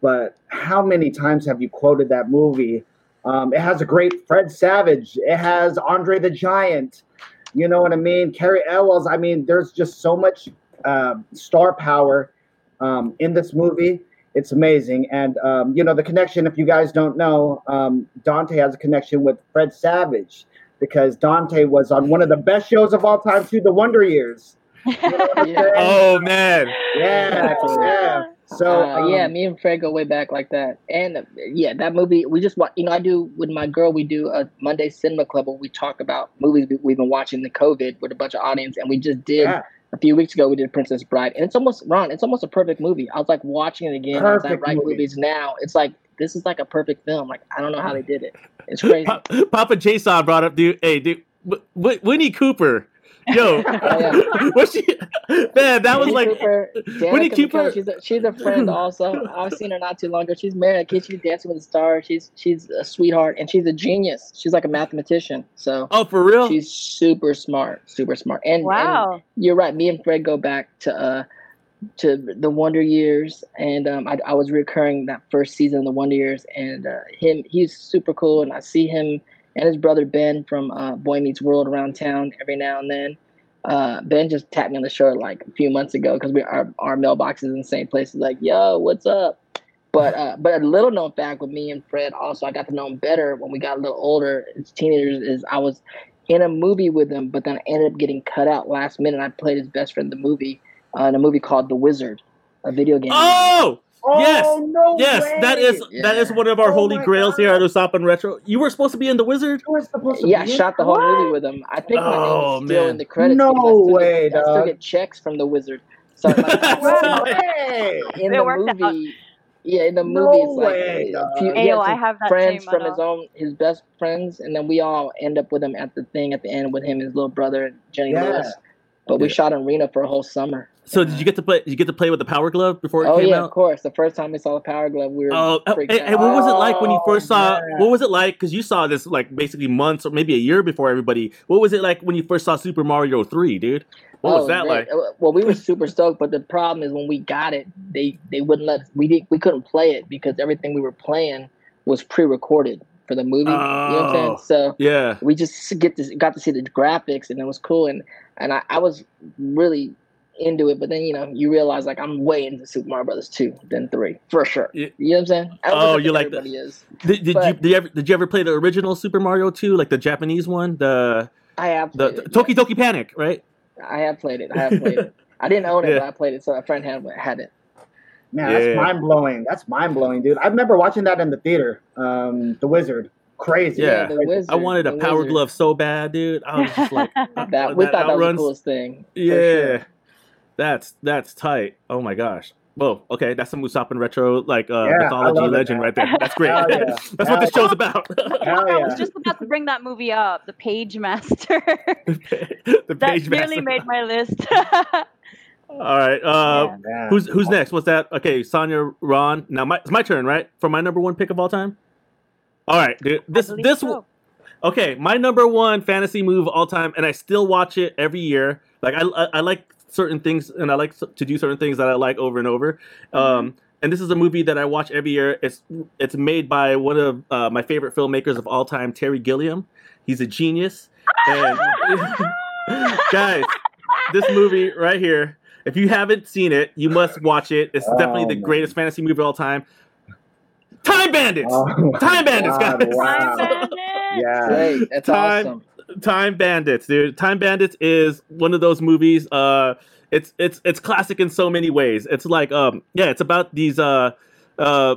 But how many times have you quoted that movie? Um, it has a great Fred Savage. It has Andre the Giant. You know what I mean? Cary Elwes. I mean, there's just so much uh, star power um, in this movie. It's amazing. And, um, you know, the connection, if you guys don't know, um, Dante has a connection with Fred Savage because Dante was on one of the best shows of all time, too, The Wonder Years. [LAUGHS] You know Yeah. Oh man. yeah, yeah. So, uh, yeah, um, me and Fred go way back like that. And uh, yeah, that movie we just watch. You know, I do with my girl. We do a Monday Cinema Club where we talk about movies we- we've been watching the COVID with a bunch of audience, and we just did Yeah. a few weeks ago. We did Princess Bride, and it's almost Ron. It's almost a perfect movie. I was like watching it again as I Perfect write movie. movies now. It's like this is like a perfect film. Like I don't know how they did it. It's [LAUGHS] crazy. Pa- Papa Jason brought up, dude. Hey, dude, w- w- Winnie Cooper. Yo, [LAUGHS] yeah. [LAUGHS] was she? Man, that was like. [LAUGHS] Cooper, Winnie Danica Cooper- She's a, she's a friend also. I've seen her not too long ago. She's married. A Kid, she's dancing with the stars. She's she's a sweetheart and she's a genius. She's like a mathematician. So Oh, for real? she's super smart, super smart. And, and Wow. you're right. Me and Fred go back to uh to the Wonder Years, and um, I, I was recurring that first season of the Wonder Years, and uh, him he's super cool, and I see him and his brother Ben from uh, Boy Meets World around town every now and then. Uh, ben just tapped me on the shoulder like a few months ago because we our our mailbox is in the same place. He's like, "Yo, what's up?" But uh, but a little known fact with me and Fred also, I got to know him better when we got a little older as teenagers. Is I was in a movie with him, but then I ended up getting cut out last minute. I played his best friend in the movie, uh, in a movie called The Wizard, a video game. Oh, yes, Oh, no yes. That is way! that is one of our Oh holy my grails here at Usopp and Retro. You were supposed to be in the Wizard. You were supposed to yeah, I be shot the whole What? movie with him. I think my Oh, name is oh, still man. in the credits. No I still way, get, I still get checks from The Wizard. [LAUGHS] So like, No way! in It the worked out. movie, yeah, in the No movie, it's like way, uh, a few, he Ayo, had I have friends from his own, his best friends, and then we all end up with him at the thing at the end with him, his little brother Jenny Yeah. Lewis. But we shot in Reno for a whole summer. So did you get to play? Did you get to play with the Power Glove before it came? Out? Oh came yeah, of course. The first time we saw the Power Glove, we were Oh, and, freaked and what was it like when you Oh, first saw? man. What was it like? Because you saw this like basically months or maybe a year before everybody. What was it like when you first saw Super Mario Three, dude? What was Oh, that man. like? Well, we were super stoked, but the problem is when we got it, they they wouldn't let us. We did we couldn't play it because everything we were playing was pre-recorded for the movie. You know what I'm saying? Oh. So Yeah. we just get to got to see the graphics and it was cool and and I, I was really into it. But then you know you realize like I'm way into Super Mario Brothers two than three for sure. Yeah. You know what I'm saying? I don't Oh, think you like the- everybody is. Did, did you did you, ever, did you ever play the original Super Mario Two, like the Japanese one, the I have the, the it. Doki Doki Panic, right? I have played it. I have played it. I didn't own it, Yeah. but I played it. So a friend had had it. Man, Yeah. that's mind blowing. That's mind blowing, dude. I remember watching that in the theater. Um, The Wizard, crazy. Yeah. the Wizard, I wanted a Power Wizard. Glove so bad, dude. I was just like, [LAUGHS] That we thought that was the outruns- coolest thing. Yeah, sure. That's that's tight. Oh my gosh. Whoa, okay, that's some Usopp retro like uh, Yeah, mythology love it, legend right there. That's great. [LAUGHS] Yeah. [LAUGHS] that's what this yeah. show's about. [LAUGHS] Hell I was just about to bring that movie up, The Pagemaster. the Page that page nearly made my list. All right. Uh, Yeah. Who's who's next? What's that? Okay, Sonia, Ron. Now my it's my turn, right? For my number one pick of all time. All right, dude. This this so. okay. My number one fantasy move of all time, and I still watch it every year. Like I I, I like certain things, and I like to do certain things that I like over and over. Um, and this is a movie that I watch every year. It's it's made by one of uh, my favorite filmmakers of all time, Terry Gilliam. He's a genius. And [LAUGHS] guys, this movie right here. If you haven't seen it, you must watch it. It's definitely Oh, the man. greatest fantasy movie of all time. Time Bandits. Oh, Time Bandits, God, guys. Wow. Bandit. Yeah. Great. That's Time- awesome. Time Bandits, dude. Time Bandits is one of those movies. Uh, it's it's it's classic in so many ways. It's like um yeah, it's about these uh uh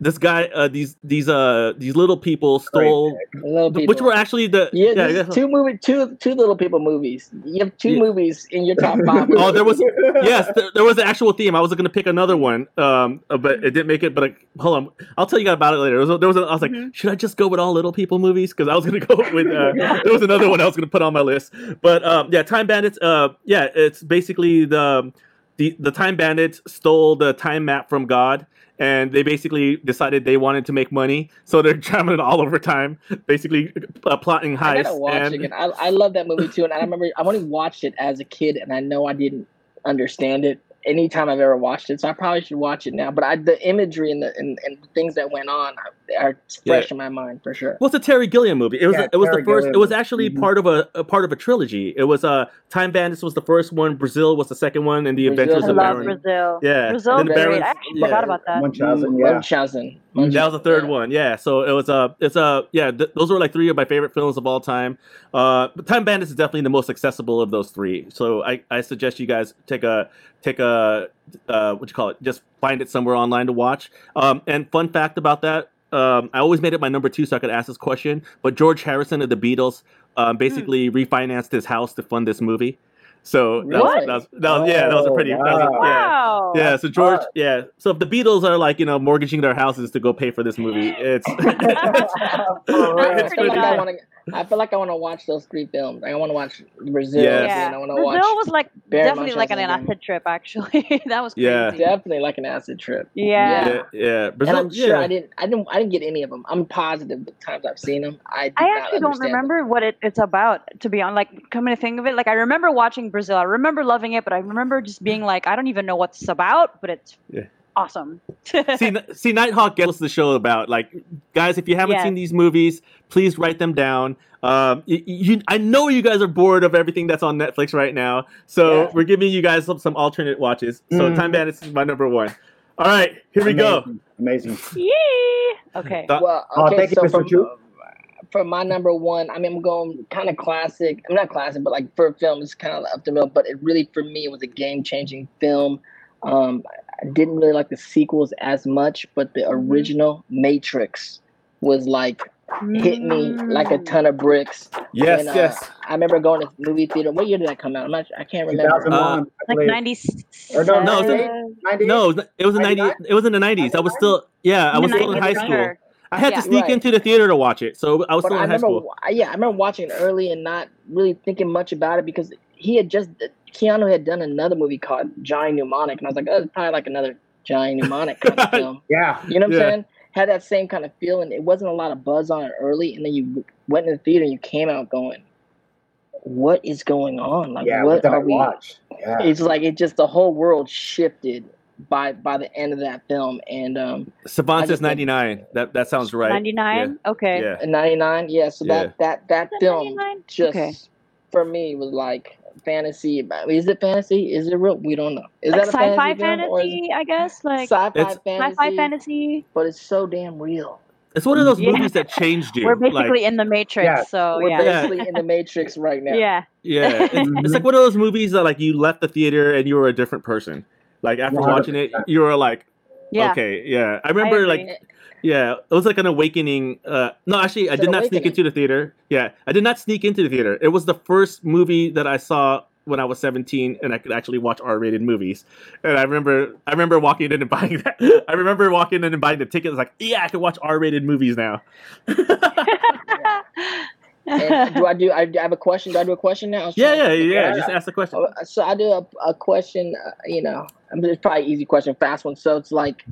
this guy uh these these uh these little people stole Little people. which were actually the yeah, yeah, two movie, two two little people movies. You have two Yeah. movies in your top five. [LAUGHS] Oh, there was [LAUGHS] yes, there, there was an actual theme. I was going to pick another one, um, uh, but it didn't make it. But like, hold on, I'll tell you guys about it later. There was, there was a, I was like, Mhm. should I just go with all little people movies? Because I was going [LAUGHS] to go with uh, there was another one I was going to put on my list. But um, yeah, Time Bandits. Uh, yeah, it's basically the the the Time Bandits stole the time map from God. And they basically decided they wanted to make money, so they're [LAUGHS] traveling all over time, basically uh, plotting I heists. gotta watch and- again. I, I love that movie too, and I remember I only watched it as a kid, and I know I didn't understand it anytime I've ever watched it. So I probably should watch it now. But I, the imagery and the and, and the things that went on are fresh in my mind for sure. Well, it's a Terry Gilliam movie. It was Yeah, it was Terry the first. Gilliam. It was actually Mhm. part of a, a part of a trilogy. It was uh, Time Bandits was the first one. Brazil was the second one, and the Brazil Adventures I of was love Baron. Brazil. Yeah, Brazil and then great. Baron's- I actually yeah. forgot about that. Munchausen, yeah. Munchausen. That was the third Yeah. one. Yeah, so it was a it's a yeah. Th- those were like three of my favorite films of all time. Uh, Time Bandits is definitely the most accessible of those three. So I, I suggest you guys take a take a uh, what you call it, just find it somewhere online to watch. Um, and fun fact about that, um, I always made it my number two so I could ask this question. But George Harrison of the Beatles um, basically refinanced his house to fund this movie. So that was, that was, that was yeah, that was a Oh, pretty was a- wow. yeah. Wow. Yeah, so George, yeah. So if the Beatles are like, you know, mortgaging their houses to go pay for this movie, it's [LAUGHS] [LAUGHS] It's like pretty to. I feel like I want to watch those three films. I want to watch Brazil. Yes. Yeah. And I want to Brazil watch was like Baron definitely like an Munchausen again. acid trip. Actually, [LAUGHS] that was crazy. Yeah. definitely like an acid trip. Yeah. yeah, yeah. And Brazil, I'm sure yeah. I didn't. I didn't. I didn't get any of them. I'm positive the times I've seen them. I did I not actually don't understand them. remember what it, it's about, to be honest. Like, coming to think of it, like, I remember watching Brazil. I remember loving it, but I remember just being like, I don't even know what it's about, but it's Yeah. Awesome. see, [LAUGHS] N- see, Nighthawk gets the show about. Like, guys, if you haven't Yes. seen these movies, please write them down. Um, you, you, I know you guys are bored of everything that's on Netflix right now, so Yeah. we're giving you guys some, some alternate watches. So, Mhm. Time Bandits is my number one. All right, here we go. Amazing. Yee! Okay. Th- Well, Oh, okay, thank you, so Mr. from, Chu. for my number one, I mean, I'm going kind of classic. I'm not classic, but like for a film, it's kind of up the middle. But it really, for me, it was a game changing film. Um, I didn't really like the sequels as much, but the Mhm. original Matrix was like hit me like a Mm. ton of bricks. Yes, when, uh, yes. I remember going to the movie theater. What year did that come out? I'm not. I can't remember. Uh, Like believe. 96. Or no, no, it's like- No, it was, it was in ninety. It was in the nineties. I was still, yeah, I was still in high school. I had Yeah. to sneak Right. into the theater to watch it, so I was But still I in high remember, school. yeah, I remember watching it early and not really thinking much about it because he had just Keanu had done another movie called Johnny Mnemonic, and I was like, oh, it's probably like another Johnny Mnemonic kind of [LAUGHS] film. Yeah. You know what Yeah. I'm saying? Had that same kind of feeling. It wasn't a lot of buzz on it early, and then you went in the theater and you came out going, "What is going on? Like, Yeah. what What did I are we?" watch? Yeah. It's like it just the whole world shifted by by the end of that film, and um, Savant I says ninety nine. That that sounds right. 99? Okay. Yeah. in '99, yeah. So Yeah. that that that Is that film 99? just Okay. for me was like fantasy. About, is it fantasy? Is it real? We don't know. Is Like that a sci-fi fantasy, film, or is it fantasy, I guess. Like sci-fi fantasy, sci-fi fantasy. but it's so damn real. It's one of those Yeah. movies that changed you. We're basically like, in the Matrix, Yeah. so We're yeah. Yeah. basically in the Matrix right now. Yeah. yeah, it's, [LAUGHS] it's like one of those movies that like you left the theater and you were a different person. Like after watching it, you were like, Yeah. okay, yeah. I remember agree. like, yeah, it was like an awakening. Uh, no, actually, I did an not sneak into the theater. Yeah, I did not sneak into the theater. It was the first movie that I saw when I was 17 and I could actually watch R-rated movies. And I remember I remember walking in and [LAUGHS] buying that. I remember walking in and buying the ticket. It's like, yeah, I can watch R-rated movies now. [LAUGHS] And do I do? I, I have a question. Do I do a question now? Yeah, yeah, yeah. Just ask the question. Oh, So I do a, a question. Uh, you know, I mean, it's probably an easy question, fast one. So it's like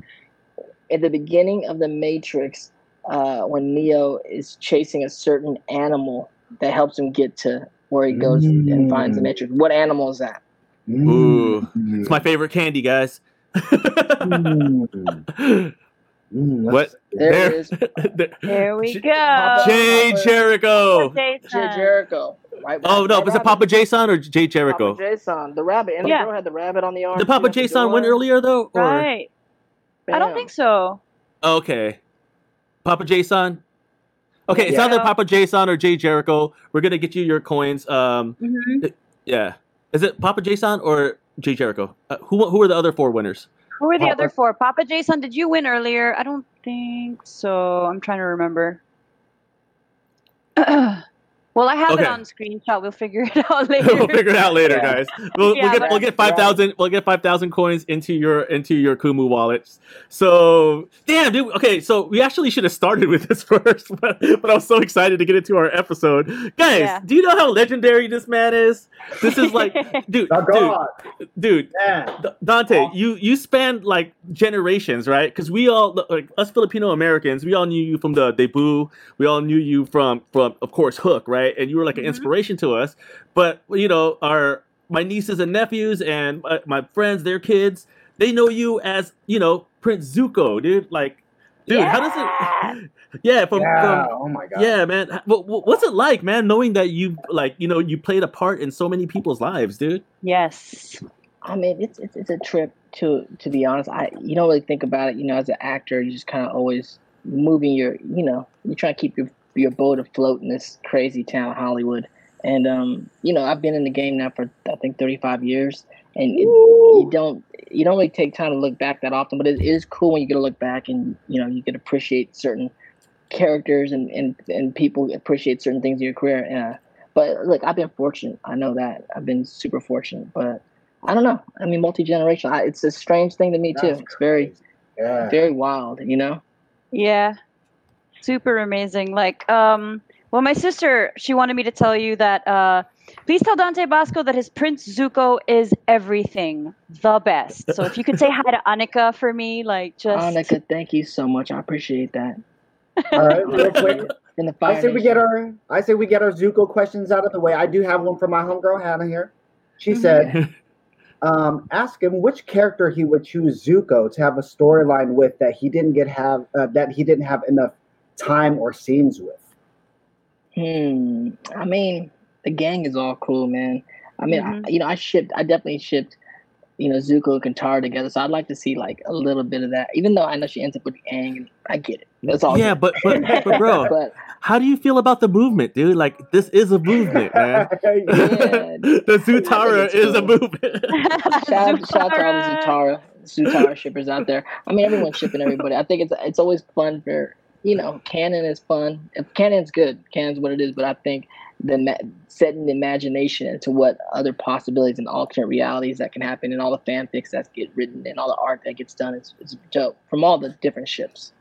at the beginning of the Matrix, uh, when Neo is chasing a certain animal that helps him get to where he goes and finds the Mm. Matrix. What animal is that? Ooh, Mm. it's my favorite candy, guys. Mm. Mm, what? [LAUGHS] There There- it is. there- Here we J- go. Jay Jericho. Jay Jericho. Right? Oh no, was it. Papa Jason or Jay Jericho? Papa Jason, the rabbit. And Yeah. the girl had the rabbit on the arm. Did too Papa Jason win earlier though? Or Right. I don't think so. okay, Papa Jason. Okay, it's either Papa Jason or Jay Jericho. We're gonna get you your coins. Um, hmm yeah, is it Papa Jason or Jay Jericho? Uh, who who are the other four winners? Who were the Papa- other four? Papa Jason, did you win earlier? I don't think so. I'm trying to remember. [CLEARS THROAT] well, I have Okay. it on screenshot. We'll figure it [LAUGHS] out later. we'll figure it out later, Yeah. guys. We'll, Yeah, we'll get but- we'll get five thousand we'll get five thousand coins into your into your Kumu wallets. So damn, dude. Okay, so we actually should have started with this [LAUGHS] first, but, but I was so excited to get into our episode, guys. Yeah. Do you know how legendary this man is? This is like, [LAUGHS] dude, dude, dude. Man. D- Dante, you you spanned like generations, right? Because we all, like us Filipino Americans, we all knew you from the debut. We all knew you from from of course Hook, right? And you were like an Mhm. inspiration to us. But you know, our my nieces and nephews and my, my friends, their kids, they know you as you know Prince Zuko, dude. Like, dude, how does it? [LAUGHS] Yeah, from yeah. from oh my God. yeah, man. H- wh- wh- What's it like, man, knowing that you like you know you played a part in so many people's lives, dude? yes. I mean, it's, it's it's a trip to to be honest. I you don't really think about it. You know, as an actor, you just kind of always moving your. You know, you try to keep your your boat afloat in this crazy town, Hollywood. And um, you know, I've been in the game now for I think 35 years, and it, you don't you don't really take time to look back that often. But it, it is cool when you get to look back and you know you can appreciate certain characters and and and people appreciate certain things in your career. Uh, but look, I've been fortunate. I know that I've been super fortunate, but. I don't know. I mean, multi generational. It's a strange thing to me too. That's It's very, Yeah. very wild. You know. Yeah. Super amazing. Like, um, well, my sister, she wanted me to tell you that, uh, please tell Dante Basco that his Prince Zuko is everything, the best. So if you could say hi to Annika for me, like, just. Annika, thank you so much. I appreciate that. [LAUGHS] All right, real quick. In the fire. I say we get our I say we get our Zuko questions out of the way. I do have one from my homegirl Hannah here. She Mhm. said, um, ask him which character he would choose Zuko to have a storyline with that he didn't get have uh, that he didn't have enough time or scenes with. Hmm. I mean, the gang is all cool, man. I mean, I, Mhm. you know, I shipped. I definitely shipped. You know, Zuko and Katara together. So I'd like to see like a little bit of that. Even though I know she ends up with Aang, and I get it. That's all. Yeah, but but, [LAUGHS] but bro, But how do you feel about the movement, dude? Like this is a movement, man. [LAUGHS] [LAUGHS] yeah, the Zutara it's is a movement. shout, shout out to all the Zutara, Zutara shippers out there. I mean, everyone's shipping everybody. I think it's it's always fun for you know, canon is fun. Canon's good, canon's what it is. But I think the ma- setting the imagination into what other possibilities and alternate realities that can happen, and all the fanfics that get written, and all the art that gets done is, is dope from all the different ships.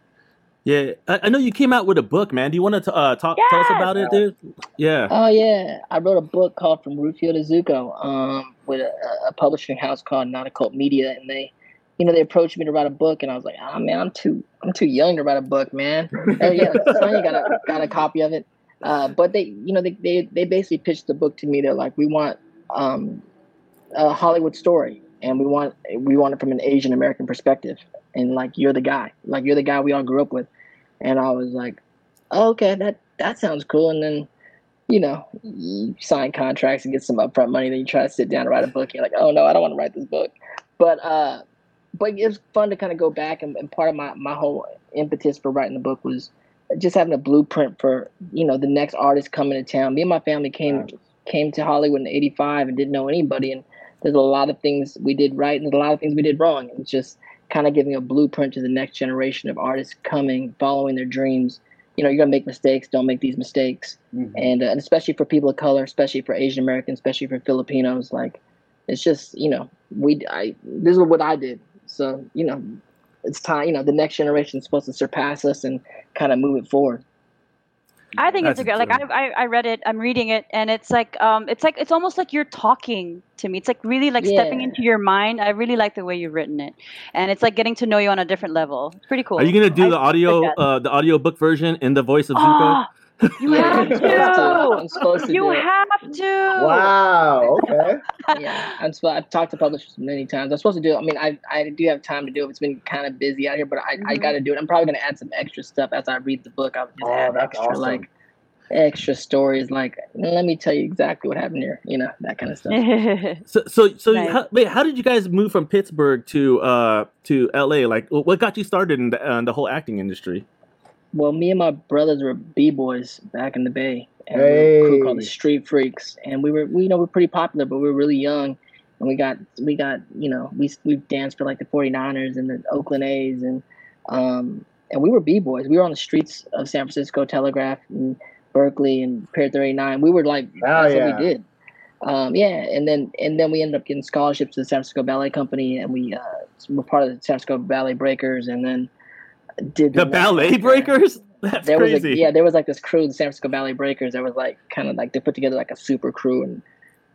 yeah, I, I know you came out with a book, man. Do you want to uh, talk tell us about it, dude? Yeah. Oh yeah, I wrote a book called From Rufio to Zuko um, with a, a publishing house called Not a Cult Media, and they, you know, they approached me to write a book, and I was like, oh man, I'm too, I'm too young to write a book, man. [LAUGHS] oh yeah, Sonya got a got a copy of it, uh, but they, you know, they, they they basically pitched the book to me. They're like, we want um, a Hollywood story, and we want we want it from an Asian American perspective, and like you're the guy, like you're the guy we all grew up with, and I was like, oh, okay, that that sounds cool, and then you know, you sign contracts and get some upfront money, then you try to sit down and write a book. You're like, oh no, I don't want to write this book. But uh, but it was fun to kind of go back and, and part of my my whole impetus for writing the book was just having a blueprint for you know the next artist coming to town. Me and my family came came to Hollywood in '85 and didn't know anybody, and there's a lot of things we did right and there's a lot of things we did wrong. It's just kind of giving a blueprint to the next generation of artists coming, following their dreams. You know, you're gonna make mistakes. Don't make these mistakes Mhm. and, uh, and especially for people of color, especially for Asian Americans, especially for Filipinos, like it's just you know we I this is what I did. So you know, it's time. You know, the next generation is supposed to surpass us and kind of move it forward. I think That's it's a great. Like I, I, I read it. I'm reading it, and it's like, um, it's like it's almost like you're talking to me. It's like really like stepping into your mind. I really like the way you've written it, and it's like getting to know you on a different level. It's pretty cool. Are you gonna do I the audio, that. uh, the audio book version in the voice of Zuko? [LAUGHS] You have to. to. I'm supposed to You do it. have to. Wow. Okay. [LAUGHS] yeah, I'm supposed, I've talked to publishers many times. I'm supposed to do it. I mean, I I do have time to do it. It's been kind of busy out here, but I, I Mhm. got to do it. I'm probably gonna add some extra stuff as I read the book. I'll just Oh, add extra awesome. like extra stories. Like, let me tell you exactly what happened here. You know that kind of stuff. [LAUGHS] So, so, so, Nice. how, wait, how did you guys move from Pittsburg to uh to LA? Like, what got you started in the, uh, the whole acting industry? Well, me and my brothers were b boys back in the Bay, and we were crew called the Street Freaks, and we were we you know we're pretty popular, but we were really young, and we got we got you know we we danced for like the 49ers and the Oakland A's, and um and we were b boys. We were on the streets of San Francisco, Telegraph, and Berkeley, and Pier 39. We were like Hell that's yeah. what we did. Um, yeah, and then and then we ended up getting scholarships to the San Francisco Ballet Company, and we uh, were part of the San Francisco Ballet Breakers, and then did The ballet breakers? [LAUGHS] That's there was crazy. like yeah, there was like this crew, the San Francisco Ballet Breakers. That was like kind of like they put together like a super crew, and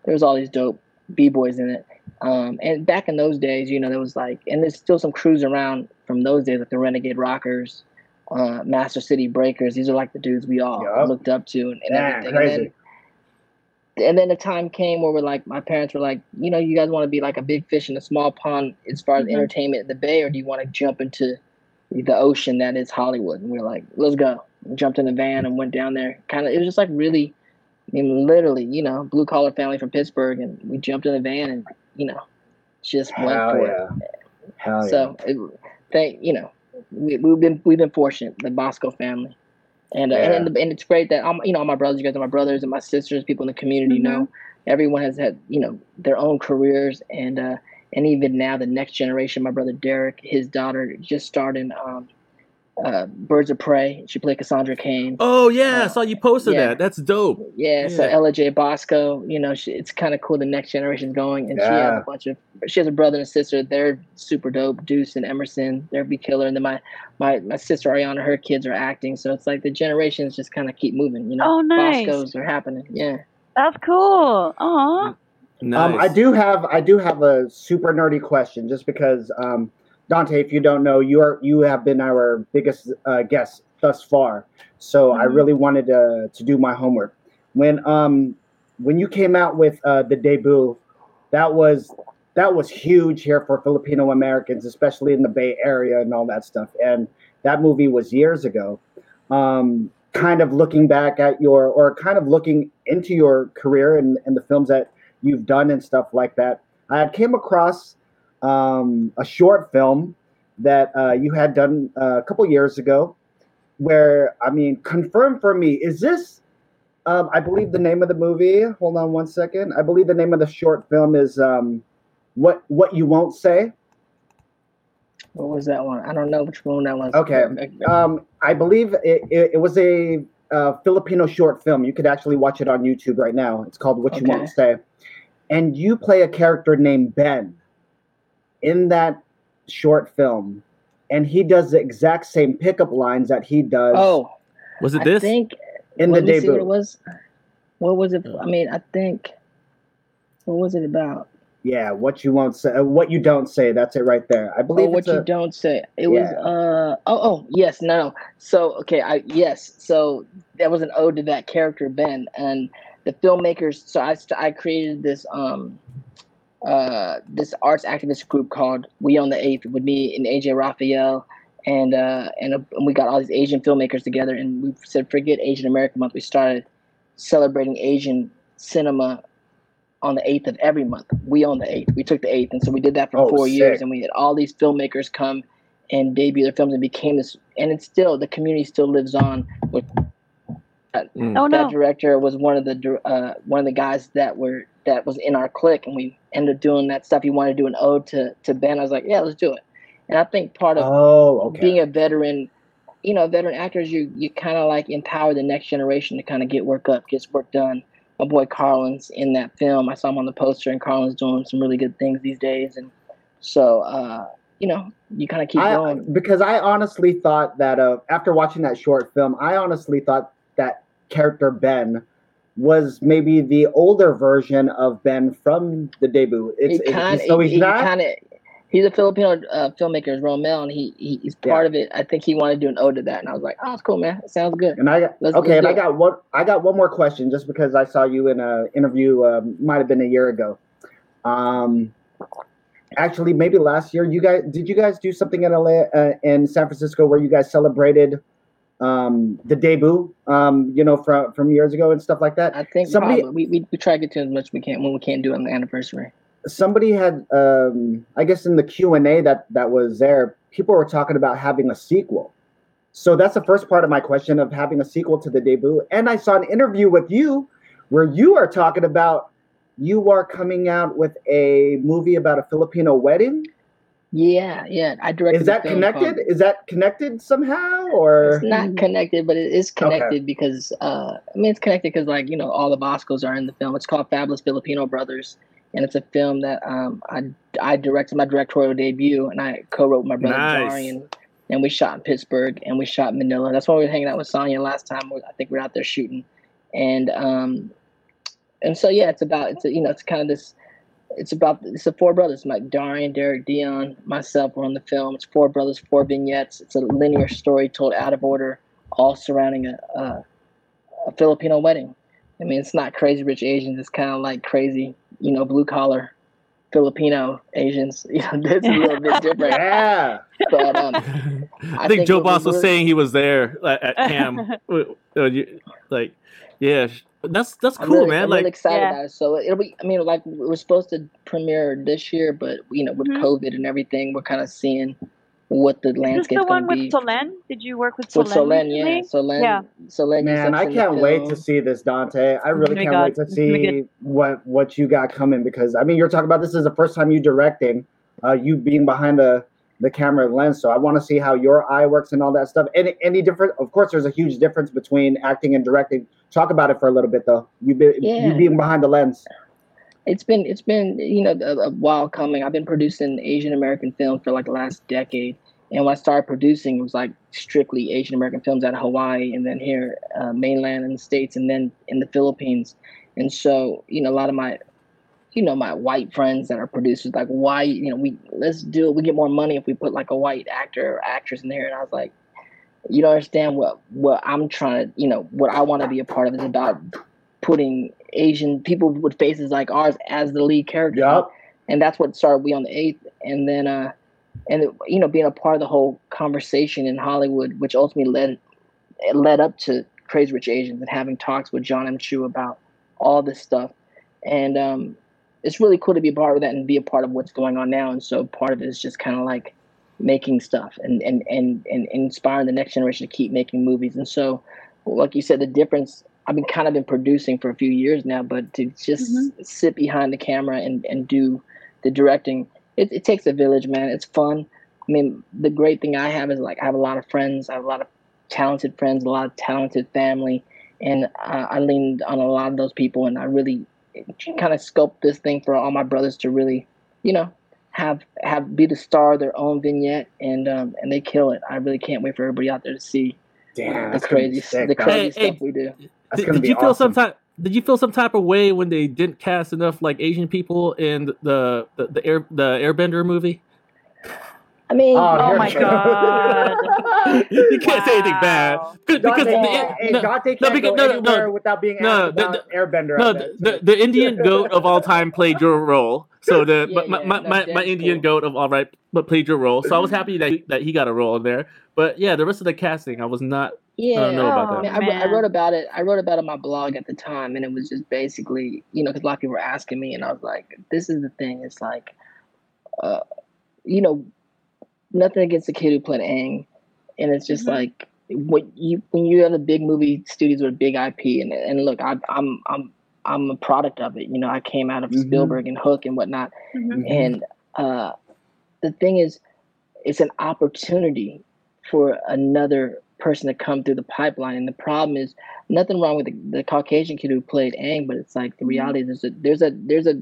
there was all these dope b boys in it. Um, and back in those days, you know, there was like, and there's still some crews around from those days, like the Renegade Rockers, uh, Master City Breakers. These are like the dudes we all Yup. looked up to and, and Damn, everything. crazy. And then, and then the time came where we're like, my parents were like, you know, you guys want to be like a big fish in a small pond as far as Mhm. entertainment in the Bay, or do you want to jump into the ocean that is Hollywood? And we are like, let's go. We jumped in the van and went down there. Kind of, it was just like really, I mean, literally, you know, blue collar family from Pittsburg, and we jumped in the van and you know, just went for yeah. it. Hell yeah. So, it, thank you know, we, we've been we've been fortunate, the Basco family, and uh, Yeah. and and it's great that I'm you know all my brothers, you guys are my brothers and my sisters, people in the community know everyone has had you know their own careers and uh and even now the next generation, my brother Derek, his daughter just starred in um uh Birds of Prey. She played Cassandra Cain. Oh yeah, I Uh, saw you posted yeah. that. That's dope. Yeah, so Yeah. Ella Jay Basco, you know, she, it's kind of cool. The next generation's going, and she has a bunch of. She has a brother and sister. They're super dope. Deuce and Emerson, they're be killer. And then my my my sister Ariana, her kids are acting. So it's like the generations just kind of keep moving. You know, Oh, nice. Bascos are happening. Yeah. That's cool. Aw. Nice. Um, I do have I do have a super nerdy question, just because um, Dante, if you don't know, you are you have been our biggest uh, guest thus far. So I Mhm. really wanted to to do my homework. When um when you came out with uh, the debut, that was that was huge here for Filipino Americans, especially in the Bay Area and all that stuff. And that movie was years ago. Um, kind of looking back at your or kind of looking into your career and, and the films that you've done and stuff like that. I came across um, a short film that uh, you had done uh, a couple years ago, where I mean, confirm for me, is this? Um, I believe the name of the movie. Hold on one second. I believe the name of the short film is um, "What What You Won't Say." What was that one? I don't know which one that was. Okay. Um, I believe it, it, it was a uh, Filipino short film. You could actually watch it on YouTube right now. It's called What You Okay. Won't Say. And you play a character named Ben in that short film. And he does the exact same pickup lines that he does Oh, was it this? I think in the let me see what it debut. was. What was it? I mean, I think. What was it about? Yeah, what you won't say, uh, what you don't say. That's it right there. I believe. Oh, believe what it's you don't say. It was Yeah. uh oh oh yes no no. So okay I yes so that was an ode to that character Ben and the filmmakers. So I I created this um uh this arts activist group called We on the Eighth with me and AJ Rafael and uh and, uh, and we got all these Asian filmmakers together and we said forget Asian American Month. We started celebrating Asian cinema on the 8th of every month. We on the 8th. We took the 8th. And so we did that for Oh, four years. And we had all these filmmakers come and debut their films and became this. And it's still, the community still lives on with Mm. Oh that director was one of the uh, one of the guys that were that was in our clique, and we ended up doing that stuff. He wanted to do an ode to to Ben. I was like, yeah, let's do it. And I think part of oh, okay. being a veteran, you know, veteran actors, you you kind of like empower the next generation to kind of get work up, get work done. My boy Carlin's in that film. I saw him on the poster, and Carlin's doing some really good things these days. And so, uh, you know, you kind of keep I, going. because I honestly thought that uh, after watching that short film, I honestly thought that character Ben was maybe the older version of Ben from the debut. It's, He kind it's so he's he, not. kind of he's a Filipino uh, filmmaker, Romel, and he, he he's part Yeah. of it. I think he wanted to do an ode to that, and I was like, oh, it's cool, man. It sounds good. And I got Let's- okay, let's and I got one. I got one more question, just because I saw you in an interview. Um, might have been a year ago. Um, actually, maybe last year. You guys did you guys do something in LA uh, in San Francisco where you guys celebrated um, the debut? Um, you know, from from years ago and stuff like that. I think Somebody- probably, we, we try to get to as much as we can when we can't do it on the anniversary. somebody had um i guess in the q&a that that was there people were talking about having a sequel so that's the first part of my question of having a sequel to the debut and i saw an interview with you where you are talking about you are coming out with a movie about a filipino wedding Yeah, yeah. I directed. is that film connected called- is that connected somehow or It's not connected, but it is Okay. connected because uh, I mean it's connected because like you know all the Bascos are in the film. It's called Fabulous Filipino Brothers, and it's a film that um, I I directed my directorial debut, and I co-wrote with my brother Nice. Darion, and we shot in Pittsburg and we shot in Manila. That's why we were hanging out with Sonya last time. I think we are out there shooting, and um, and so yeah, it's about it's a, you know it's kind of this. It's about it's the four brothers, like Darion, Derek, Dion, myself. were on the film. It's four brothers, four vignettes. It's a linear story told out of order, all surrounding a, a, a Filipino wedding. I mean, it's not crazy rich Asians. It's kind of like crazy, you know, blue collar Filipino Asians. [LAUGHS] You know, it's a little bit different. [LAUGHS] yeah But um, [LAUGHS] I, I think think Joe Boss was were- saying he was there like, at Cam. Uh, like, yeah, sh- that's that's I'm cool, really, man. I'm like, really excited Yeah. about it. So it'll be. I mean, like we're supposed to premiere this year, but you know, with Mhm. COVID and everything, we're kind of seeing what the landscape Is this landscape's the one with be. Solen? Did you work with Solen? With Solen, yeah. Solen, Yeah. Solen. Man, I can't wait to see this, Dante. I really Oh can't God. wait to It's gonna be see what what you got coming because I mean, you're talking about this is the first time you directing, uh, you being behind the the camera lens. So I want to see how your eye works and all that stuff. Any any different? Of course, there's a huge difference between acting and directing. Talk about it for a little bit though. You be, Yeah. you being behind the lens. It's been it's been you know a, a while coming. I've been producing Asian American film for like the last decade, and when I started producing, it was like strictly Asian American films out of Hawaii, and then here uh, mainland in the states, and then in the Philippines. And so you know a lot of my you know my white friends that are producers like why you know we let's do it. We get more money if we put like a white actor or actress in there. And I was like, you don't understand what what I'm trying to you know what I want to be a part of is about putting Asian people with faces like ours as the lead character. Yup. And that's what started We on the Eighth, and then uh, and you know being a part of the whole conversation in Hollywood, which ultimately led it led up to Crazy Rich Asians and having talks with John M. Chu about all this stuff, and um, it's really cool to be a part of that and be a part of what's going on now. And so part of it is just kind of like making stuff and, and and and inspiring the next generation to keep making movies. And so, like you said, the difference. I've been kind of been producing for a few years now, but to just sit behind the camera and and do the directing, it, it takes a village, man. It's fun. I mean, the great thing I have is like I have a lot of friends. I have a lot of talented friends, a lot of talented family, and uh, I leaned on a lot of those people, and I really kind of sculpt this thing for all my brothers to really, you know, have have be the star of their own vignette, and um, and they kill it. I really can't wait for everybody out there to see Damn, the that's crazy sick, the crazy Hey, stuff hey, we do. That's did, did be you feel some type? Did you feel some type of way when they didn't cast enough like Asian people in the the, the air the Airbender movie? I mean, Oh, Oh my we god. [LAUGHS] [LAUGHS] you can't say anything bad Wow. because because Dante, the, can't- hey, no, Dante no, can't because- go no, no, without being No, asked the- about Airbender. no the, the, the Indian goat of all time played your role. So the [LAUGHS] Yeah, my, yeah, my, no, my, my Indian cool. goat of all right, but played your role. So I was [LAUGHS] happy that he, that he got a role in there. But yeah, the rest of the casting, I was not. Yeah, don't know about Oh, I, mean. I, wrote- I wrote about it. I wrote about it on my blog at the time, and it was just basically, you know, because a lot of people were asking me, and I was like, "This is the thing. It's like, uh, you know, nothing against the kid who played Aang, and it's just Mhm. like what you when you have the big movie studios with big IP, and and look, I, I'm I'm I'm a product of it. You know, I came out of Mhm. Spielberg and Hook and whatnot, Mhm. and uh, the thing is, it's an opportunity for another person to come through the pipeline. And the problem is, nothing wrong with the, the Caucasian kid who played Aang, but it's like the reality is there's a there's a there's a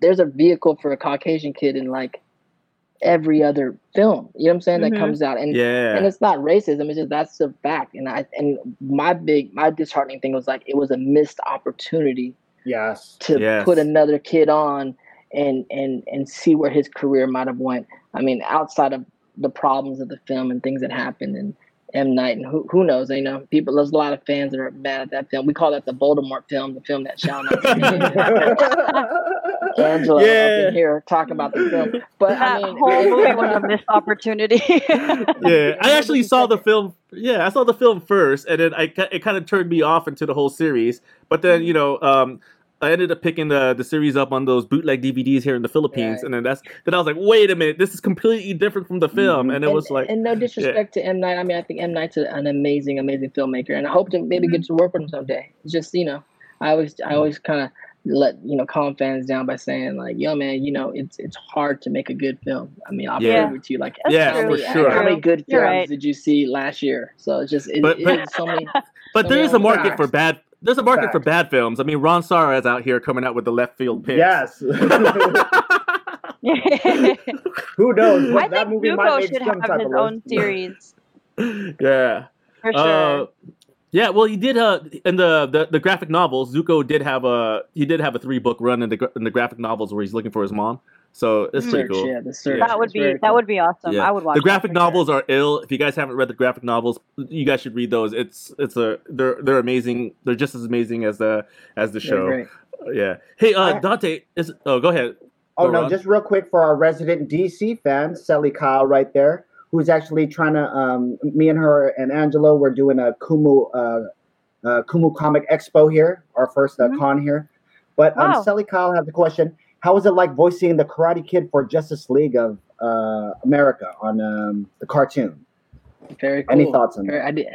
there's a vehicle for a Caucasian kid in like every other film. You know what I'm saying? Mhm. That comes out and Yeah. and it's not racism. It's just that's the fact. And I and my big my disheartening thing was like it was a missed opportunity Yes. to Yes. put another kid on and and and see where his career might have went. I mean, outside of the problems of the film and things that happened and M Night and who who knows, you know, people there's a lot of fans that are mad at that film. We call that the Voldemort film, the film that shall not be named. Angela up Yeah. in here talking about the film. But I that mean whole movie was a missed opportunity. [LAUGHS] yeah, I actually saw the film. Yeah, I saw the film first, and then I it kind of turned me off into the whole series. But then you know, um, I ended up picking the the series up on those bootleg DVDs here in the Philippines, Right. and then that's then I was like, wait a minute, this is completely different from the mm-hmm. film, and it was like, and no disrespect to M Night. I mean, I think M Night's an amazing, amazing filmmaker, and I hope to maybe get mm-hmm. to work with him someday. It's just you know, I always, I mm-hmm. always kind of let you know calm fans down by saying like, yo, man, you know, it's it's hard to make a good film. I mean, I'll Yeah. prove it to you. Like, Yeah, how for many, sure. how many good films right. did you see last year? So it's just, it, But- it but- is so many. [LAUGHS] but so there many is a market Facts. for bad. There's a market for bad films. I mean, Ron Sara is out here coming out with the left field picks. yes. [LAUGHS] Who knows? That think movie might Zuko make should have his own series [LAUGHS] yeah. for sure. Uh, yeah, well, he did. Uh, in the, the the graphic novels, Zuko did have a he did have a three book run in the in the graphic novels where he's looking for his mom. So it's pretty cool. yeah, the search. that would be very that cool. would be awesome. Yeah. I would watch the that graphic for sure. novels are ill. If you guys haven't read the graphic novels, you guys should read those. It's it's a they're they're amazing. They're just as amazing as the as the show. Yeah. Hey, uh, Dante is. Oh, go ahead. Oh Go no, on. just real quick for our resident DC fan, Sally Kyle, right there, who's actually trying to. Um, me and her and Angelo, we're doing a Kumu, uh, uh, Kumu Comic Expo here, our 1st uh, Mhm. con here. But um, Sally Kyle has a question: How was it like voicing the Karate Kid for Justice League of uh, America on um, the cartoon? Very cool. Any thoughts on Very- that? I did.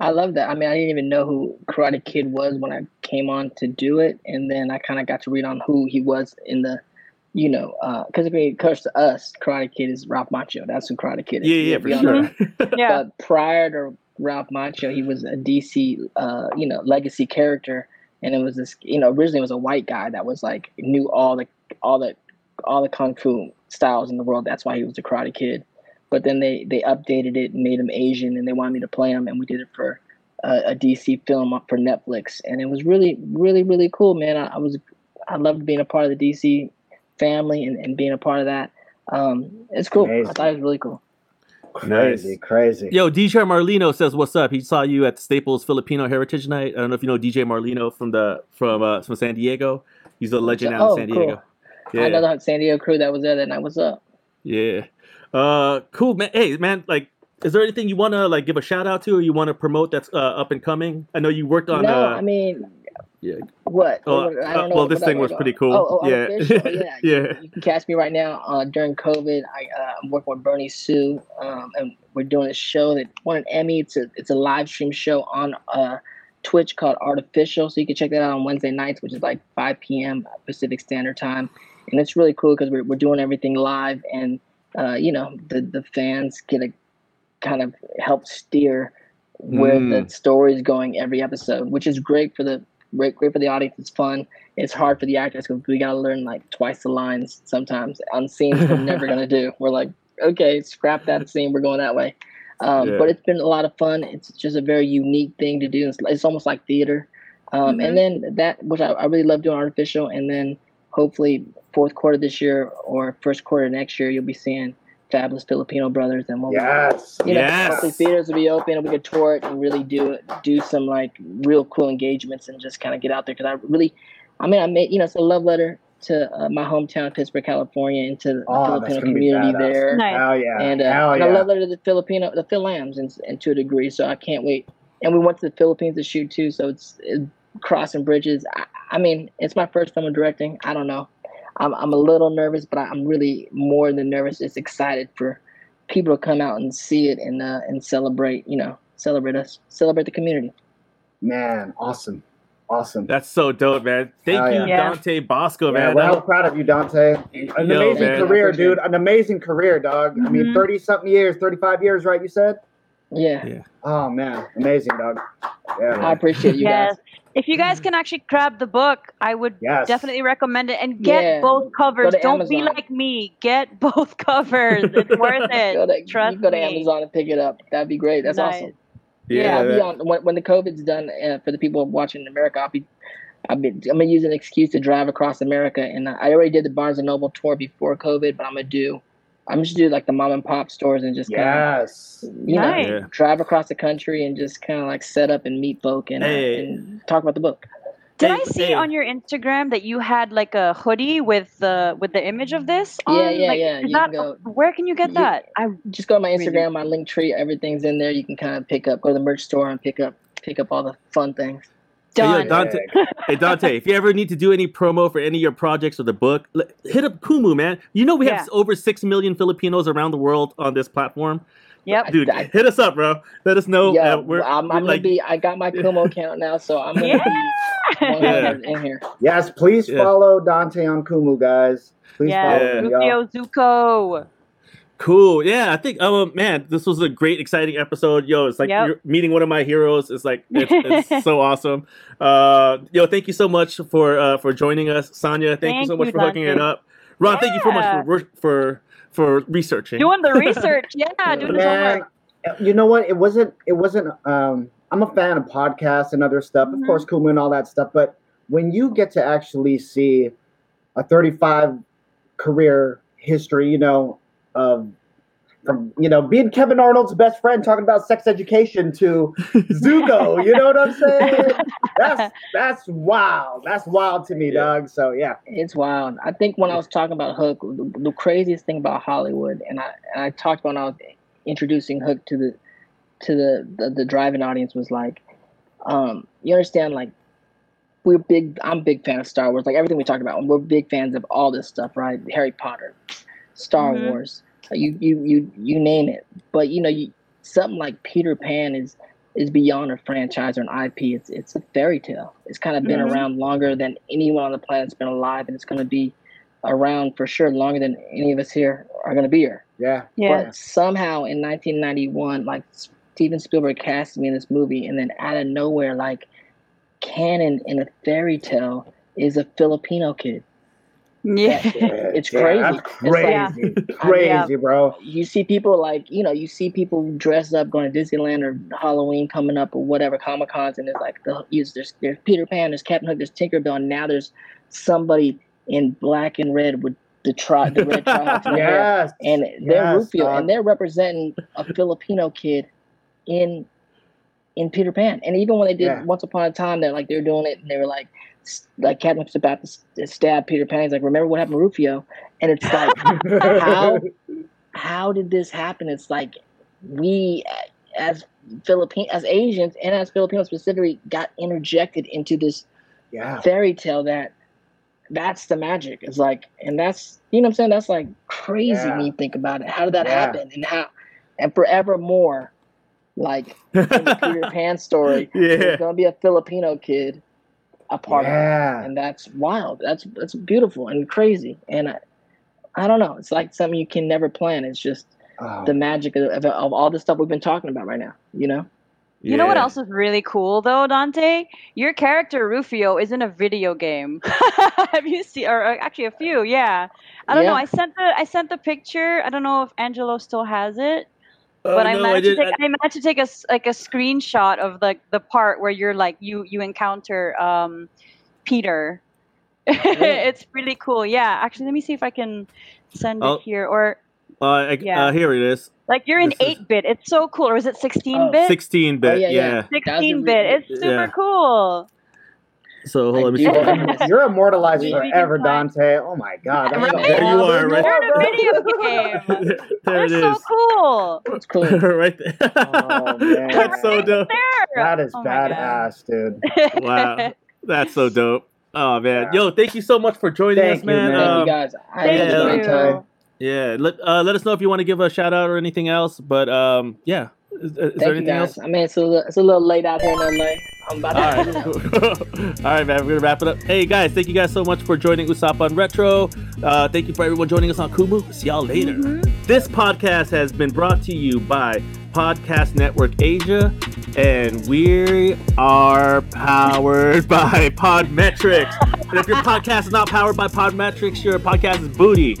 I love that. I mean, I didn't even know who Karate Kid was when I came on to do it, and then I kind of got to read on who he was in the, you know, because I mean, of course, to us, Karate Kid is Ralph Macchio. That's who Karate Kid is. Yeah, yeah, for all know sure. [LAUGHS] Yeah. But prior to Ralph Macchio, he was a DC, uh, you know, legacy character, and it was this, you know, originally it was a white guy that was like knew all the all the all the kung fu styles in the world. That's why he was the Karate Kid. But then they they updated it and made him Asian, and they wanted me to play him, and we did it for a, a DC film for Netflix, and it was really, really, really cool, man. I, I was I loved being a part of the DC family and, and being a part of that. Um, it's cool. I thought it was really cool. Crazy, crazy. Yo, DJ Marlino says, "What's up?" He saw you at the Staples Filipino Heritage Night. I don't know if you know DJ Marlino from the from uh, from San Diego. He's a legend out Oh, in San cool. Diego. I know Yeah, the San Diego crew that was there that night. What's up? yeah. Uh, cool, man. Hey, man. Like, is there anything you want to like give a shout out to, or you want to promote that's uh, up and coming? I know you worked on. no, uh, I mean, yeah. what? Oh, I uh, don't know well, this thing was was. pretty cool. Oh, oh, yeah, artificial, [LAUGHS] yeah. yeah. You can catch me right now uh, during COVID. I, uh, I'm working with Bernie Su, um, and we're doing a show that won an Emmy. It's a it's a live stream show on uh, Twitch called Artificial, so you can check that out on Wednesday nights, which is like 5 p.m. Pacific Standard Time, and it's really cool because we're we're doing everything live, and uh, you know the the fans get a kind of help steer where Mm. the story is going every episode, which is great for the great, great for the audience. It's fun. It's hard for the actors because we gotta learn like twice the lines sometimes on scenes we're [LAUGHS] never gonna do. We're like, okay, scrap that scene. We're going that way. Um, Yeah. But it's been a lot of fun. It's just a very unique thing to do. It's, it's almost like theater. Um, And then that, which I, I really love doing artificial. And then hopefully fourth quarter this year or first quarter next year, you'll be seeing Fabulous Filipino Brothers and what we Yes. you know, Yes. hopefully theaters will be open and we could tour it and really do it, do some like real cool engagements and just kind of get out there. Cause I really, I mean, I made, you know, it's a love letter to uh, my hometown, Pittsburg, California, and to the Oh, Filipino community there. Nice. Hell yeah. And, uh, Hell and yeah. I love letter to the Filipino, the Phil Lambs and, and to a degree. So I can't wait. And we went to the Philippines to shoot too. So it's, it, crossing bridges. I, I mean, it's my first time directing. I don't know. I'm, I'm a little nervous, but I'm really more than nervous. Just excited for people to come out and see it and uh, and celebrate. You know, celebrate us, celebrate the community. Man, awesome. Awesome. That's so dope, man. Thank Hell you, yeah. Yeah. Dante Basco, Yeah, man. we're That hella was- proud of you, Dante. An Yo, amazing man. career, dude. An amazing career, dog. I mean, Mhm. 30 something years, 35 years, right? You said? Yeah, Yeah. Oh, man. Amazing, dog. Yeah. I appreciate you Yes. guys. If you guys can actually grab the book, I would Yes. definitely recommend it and get Yeah, both covers. Don't be like me. Get [LAUGHS] both covers. It's [LAUGHS] worth it. go to, Trust you go to me. Amazon and pick it up. That'd be great. That's Nice. awesome. Yeah, Yeah, I'll be on when, when the COVID's done. Uh, for the people watching in America, I'll be, I'll be, I'm gonna use an excuse to drive across America, and I already did the Barnes and Noble tour before COVID, but I'm gonna do, I'm just do like the mom and pop stores and just kind Yes. of, you Nice. know, Yeah. drive across the country and just kind of like set up and meet folk and, uh, and talk about the book. Did Hey, I see hey. on your Instagram that you had like a hoodie with the with the image of this? Yeah, on? yeah, Like, yeah, you that- can go- where can you get you- that? I Just go to my Really? Instagram, my link tree, everything's in there. You can kind of pick up, go to the merch store and pick up, pick up all the fun things. Hey, yo. Dante, hey Dante, if you ever need to do any promo for any of your projects or the book, hit up Kumu, man. You know we have Yeah. over six million Filipinos around the world on this platform. Yep. Dude, I- hit us up, bro. Let us know. yeah, uh, we're, I'm, I'm like, gonna be. I got my Kumu [LAUGHS] account now, so I'm gonna be 100 in here. Yes, please Yeah. follow Dante on Kumu, guys. Please Yeah, follow him. Rufio Zuko. Cool. Yeah, I think. Oh man, this was a great, exciting episode. Yo, it's like Yep. you're meeting one of my heroes. It's like it's, [LAUGHS] it's so awesome. Uh, yo, thank you so much for uh, for joining us, Sonia. Thank, you so much you, for hooking it up. Ron, thank you so much for for for researching. Doing the [LAUGHS] research. Yeah, doing the Man, homework. you know what? It wasn't. It wasn't. Um, I'm a fan of podcasts and other stuff, Mhm. of course, Kumu and all that stuff. But when you get to actually see a 35 career history, you know, of from you know being Kevin Arnold's best friend talking about sex education to [LAUGHS] Zuko, you know what I'm saying? [LAUGHS] That's that's wild. That's wild to me, Yeah. Doug. So yeah, It's wild. I think when I was talking about Hook, the, the craziest thing about Hollywood, and I and I talked when I was introducing Hook to the to the the, the driving audience was like, um, you understand like. We're big. I'm a big fan of Star Wars. Like everything we talked about, we're big fans of all this stuff, right? Harry Potter, Star Mhm. Wars, you you you you name it. But you know, you, something like Peter Pan is is beyond a franchise or an IP. It's it's a fairy tale. It's kind of been Mhm. around longer than anyone on the planet's been alive, and it's going to be around for sure longer than any of us here are going to be here. yeah, Yeah. But somehow in 1991, like Steven Spielberg cast me in this movie, and then out of nowhere, like canon in a fairy tale is a Filipino kid. Yeah. [LAUGHS] It's Yeah, crazy. That's It's like- crazy, [LAUGHS] crazy, bro. you see people like you know you see people dressed up going to Disneyland or Halloween coming up or whatever Comic Cons and it's like the there's there's Peter Pan, there's Captain Hook, there's Tinkerbell, and now there's somebody in black and red with the tri the red [LAUGHS] tribes hair. Yes, and they're yes, Rufio and they're representing a Filipino kid in in Peter Pan. And even when they did Yeah. Once Upon a Time, they're like they're doing it and they were like s- like Captain about to stab Peter Pan. He's like, remember what happened to Rufio? And it's like how how did this happen? It's like we as Philippine as Asians and as Filipinos specifically got interjected into this yeah, fairy tale that that's the magic. It's like and that's you know what I'm saying? That's like crazy Yeah. when you think about it. How did that Yeah. happen? And how and forevermore, like in the [LAUGHS] Peter Pan story, Yeah. there's gonna be a Filipino kid a part of it yeah. and that's wild. That's that's beautiful and crazy. And I, I don't know. It's like something you can never plan. It's just Oh, the magic of, of, of all the stuff we've been talking about right now. You know? You know what else is really cool though, Dante? Your character Rufio is in a video game. [LAUGHS] Have you seen, or uh, actually a few? Yeah. I don't know. I sent the I sent the picture. I don't know if Angelo still has it, Oh, but I no, managed did- to take, I, managed to take a s- like a screenshot of like the part where you're like you you encounter um Peter. [LAUGHS] it's really cool. Yeah. Actually, let me see if I can send Oh. it here or Uh, I, Yeah. uh, here it is. like you're in This is- 8 bit. It's so cool. Or is it 16 Oh, bit? 16 bit. Oh, yeah, yeah, yeah. That was a 16 re- bit. It's super yeah. cool. So hold I on, let me see. [LAUGHS] You're immortalized We- we can forever, Dante. Oh my God. that's Right? There you are, right You're in a [LAUGHS] video game. [LAUGHS] there They're so cool. It's cool. right there. Oh, man. That's so dope. That is Oh badass, dude. Wow, that's so dope. Oh man, yo, thank you so much for joining Thank us, you, man. man. Thank Um, you guys. I Thank Yeah. you. time. yeah, let uh, let us know if you want to give a shout out or anything else. But um, yeah, is, is there Thank you anything guys. else? I mean, it's a little, it's a little late out here in LA. I'm about All to. right, [LAUGHS] all right, man. We're gonna wrap it up. Hey guys, thank you guys so much for joining Usap on Retro. Uh, thank you for everyone joining us on Kumu. See y'all later. This podcast has been brought to you by Podcast Network Asia, and we are powered [LAUGHS] by Podmetrics. and if your podcast is not powered by Podmetrics, your podcast is booty.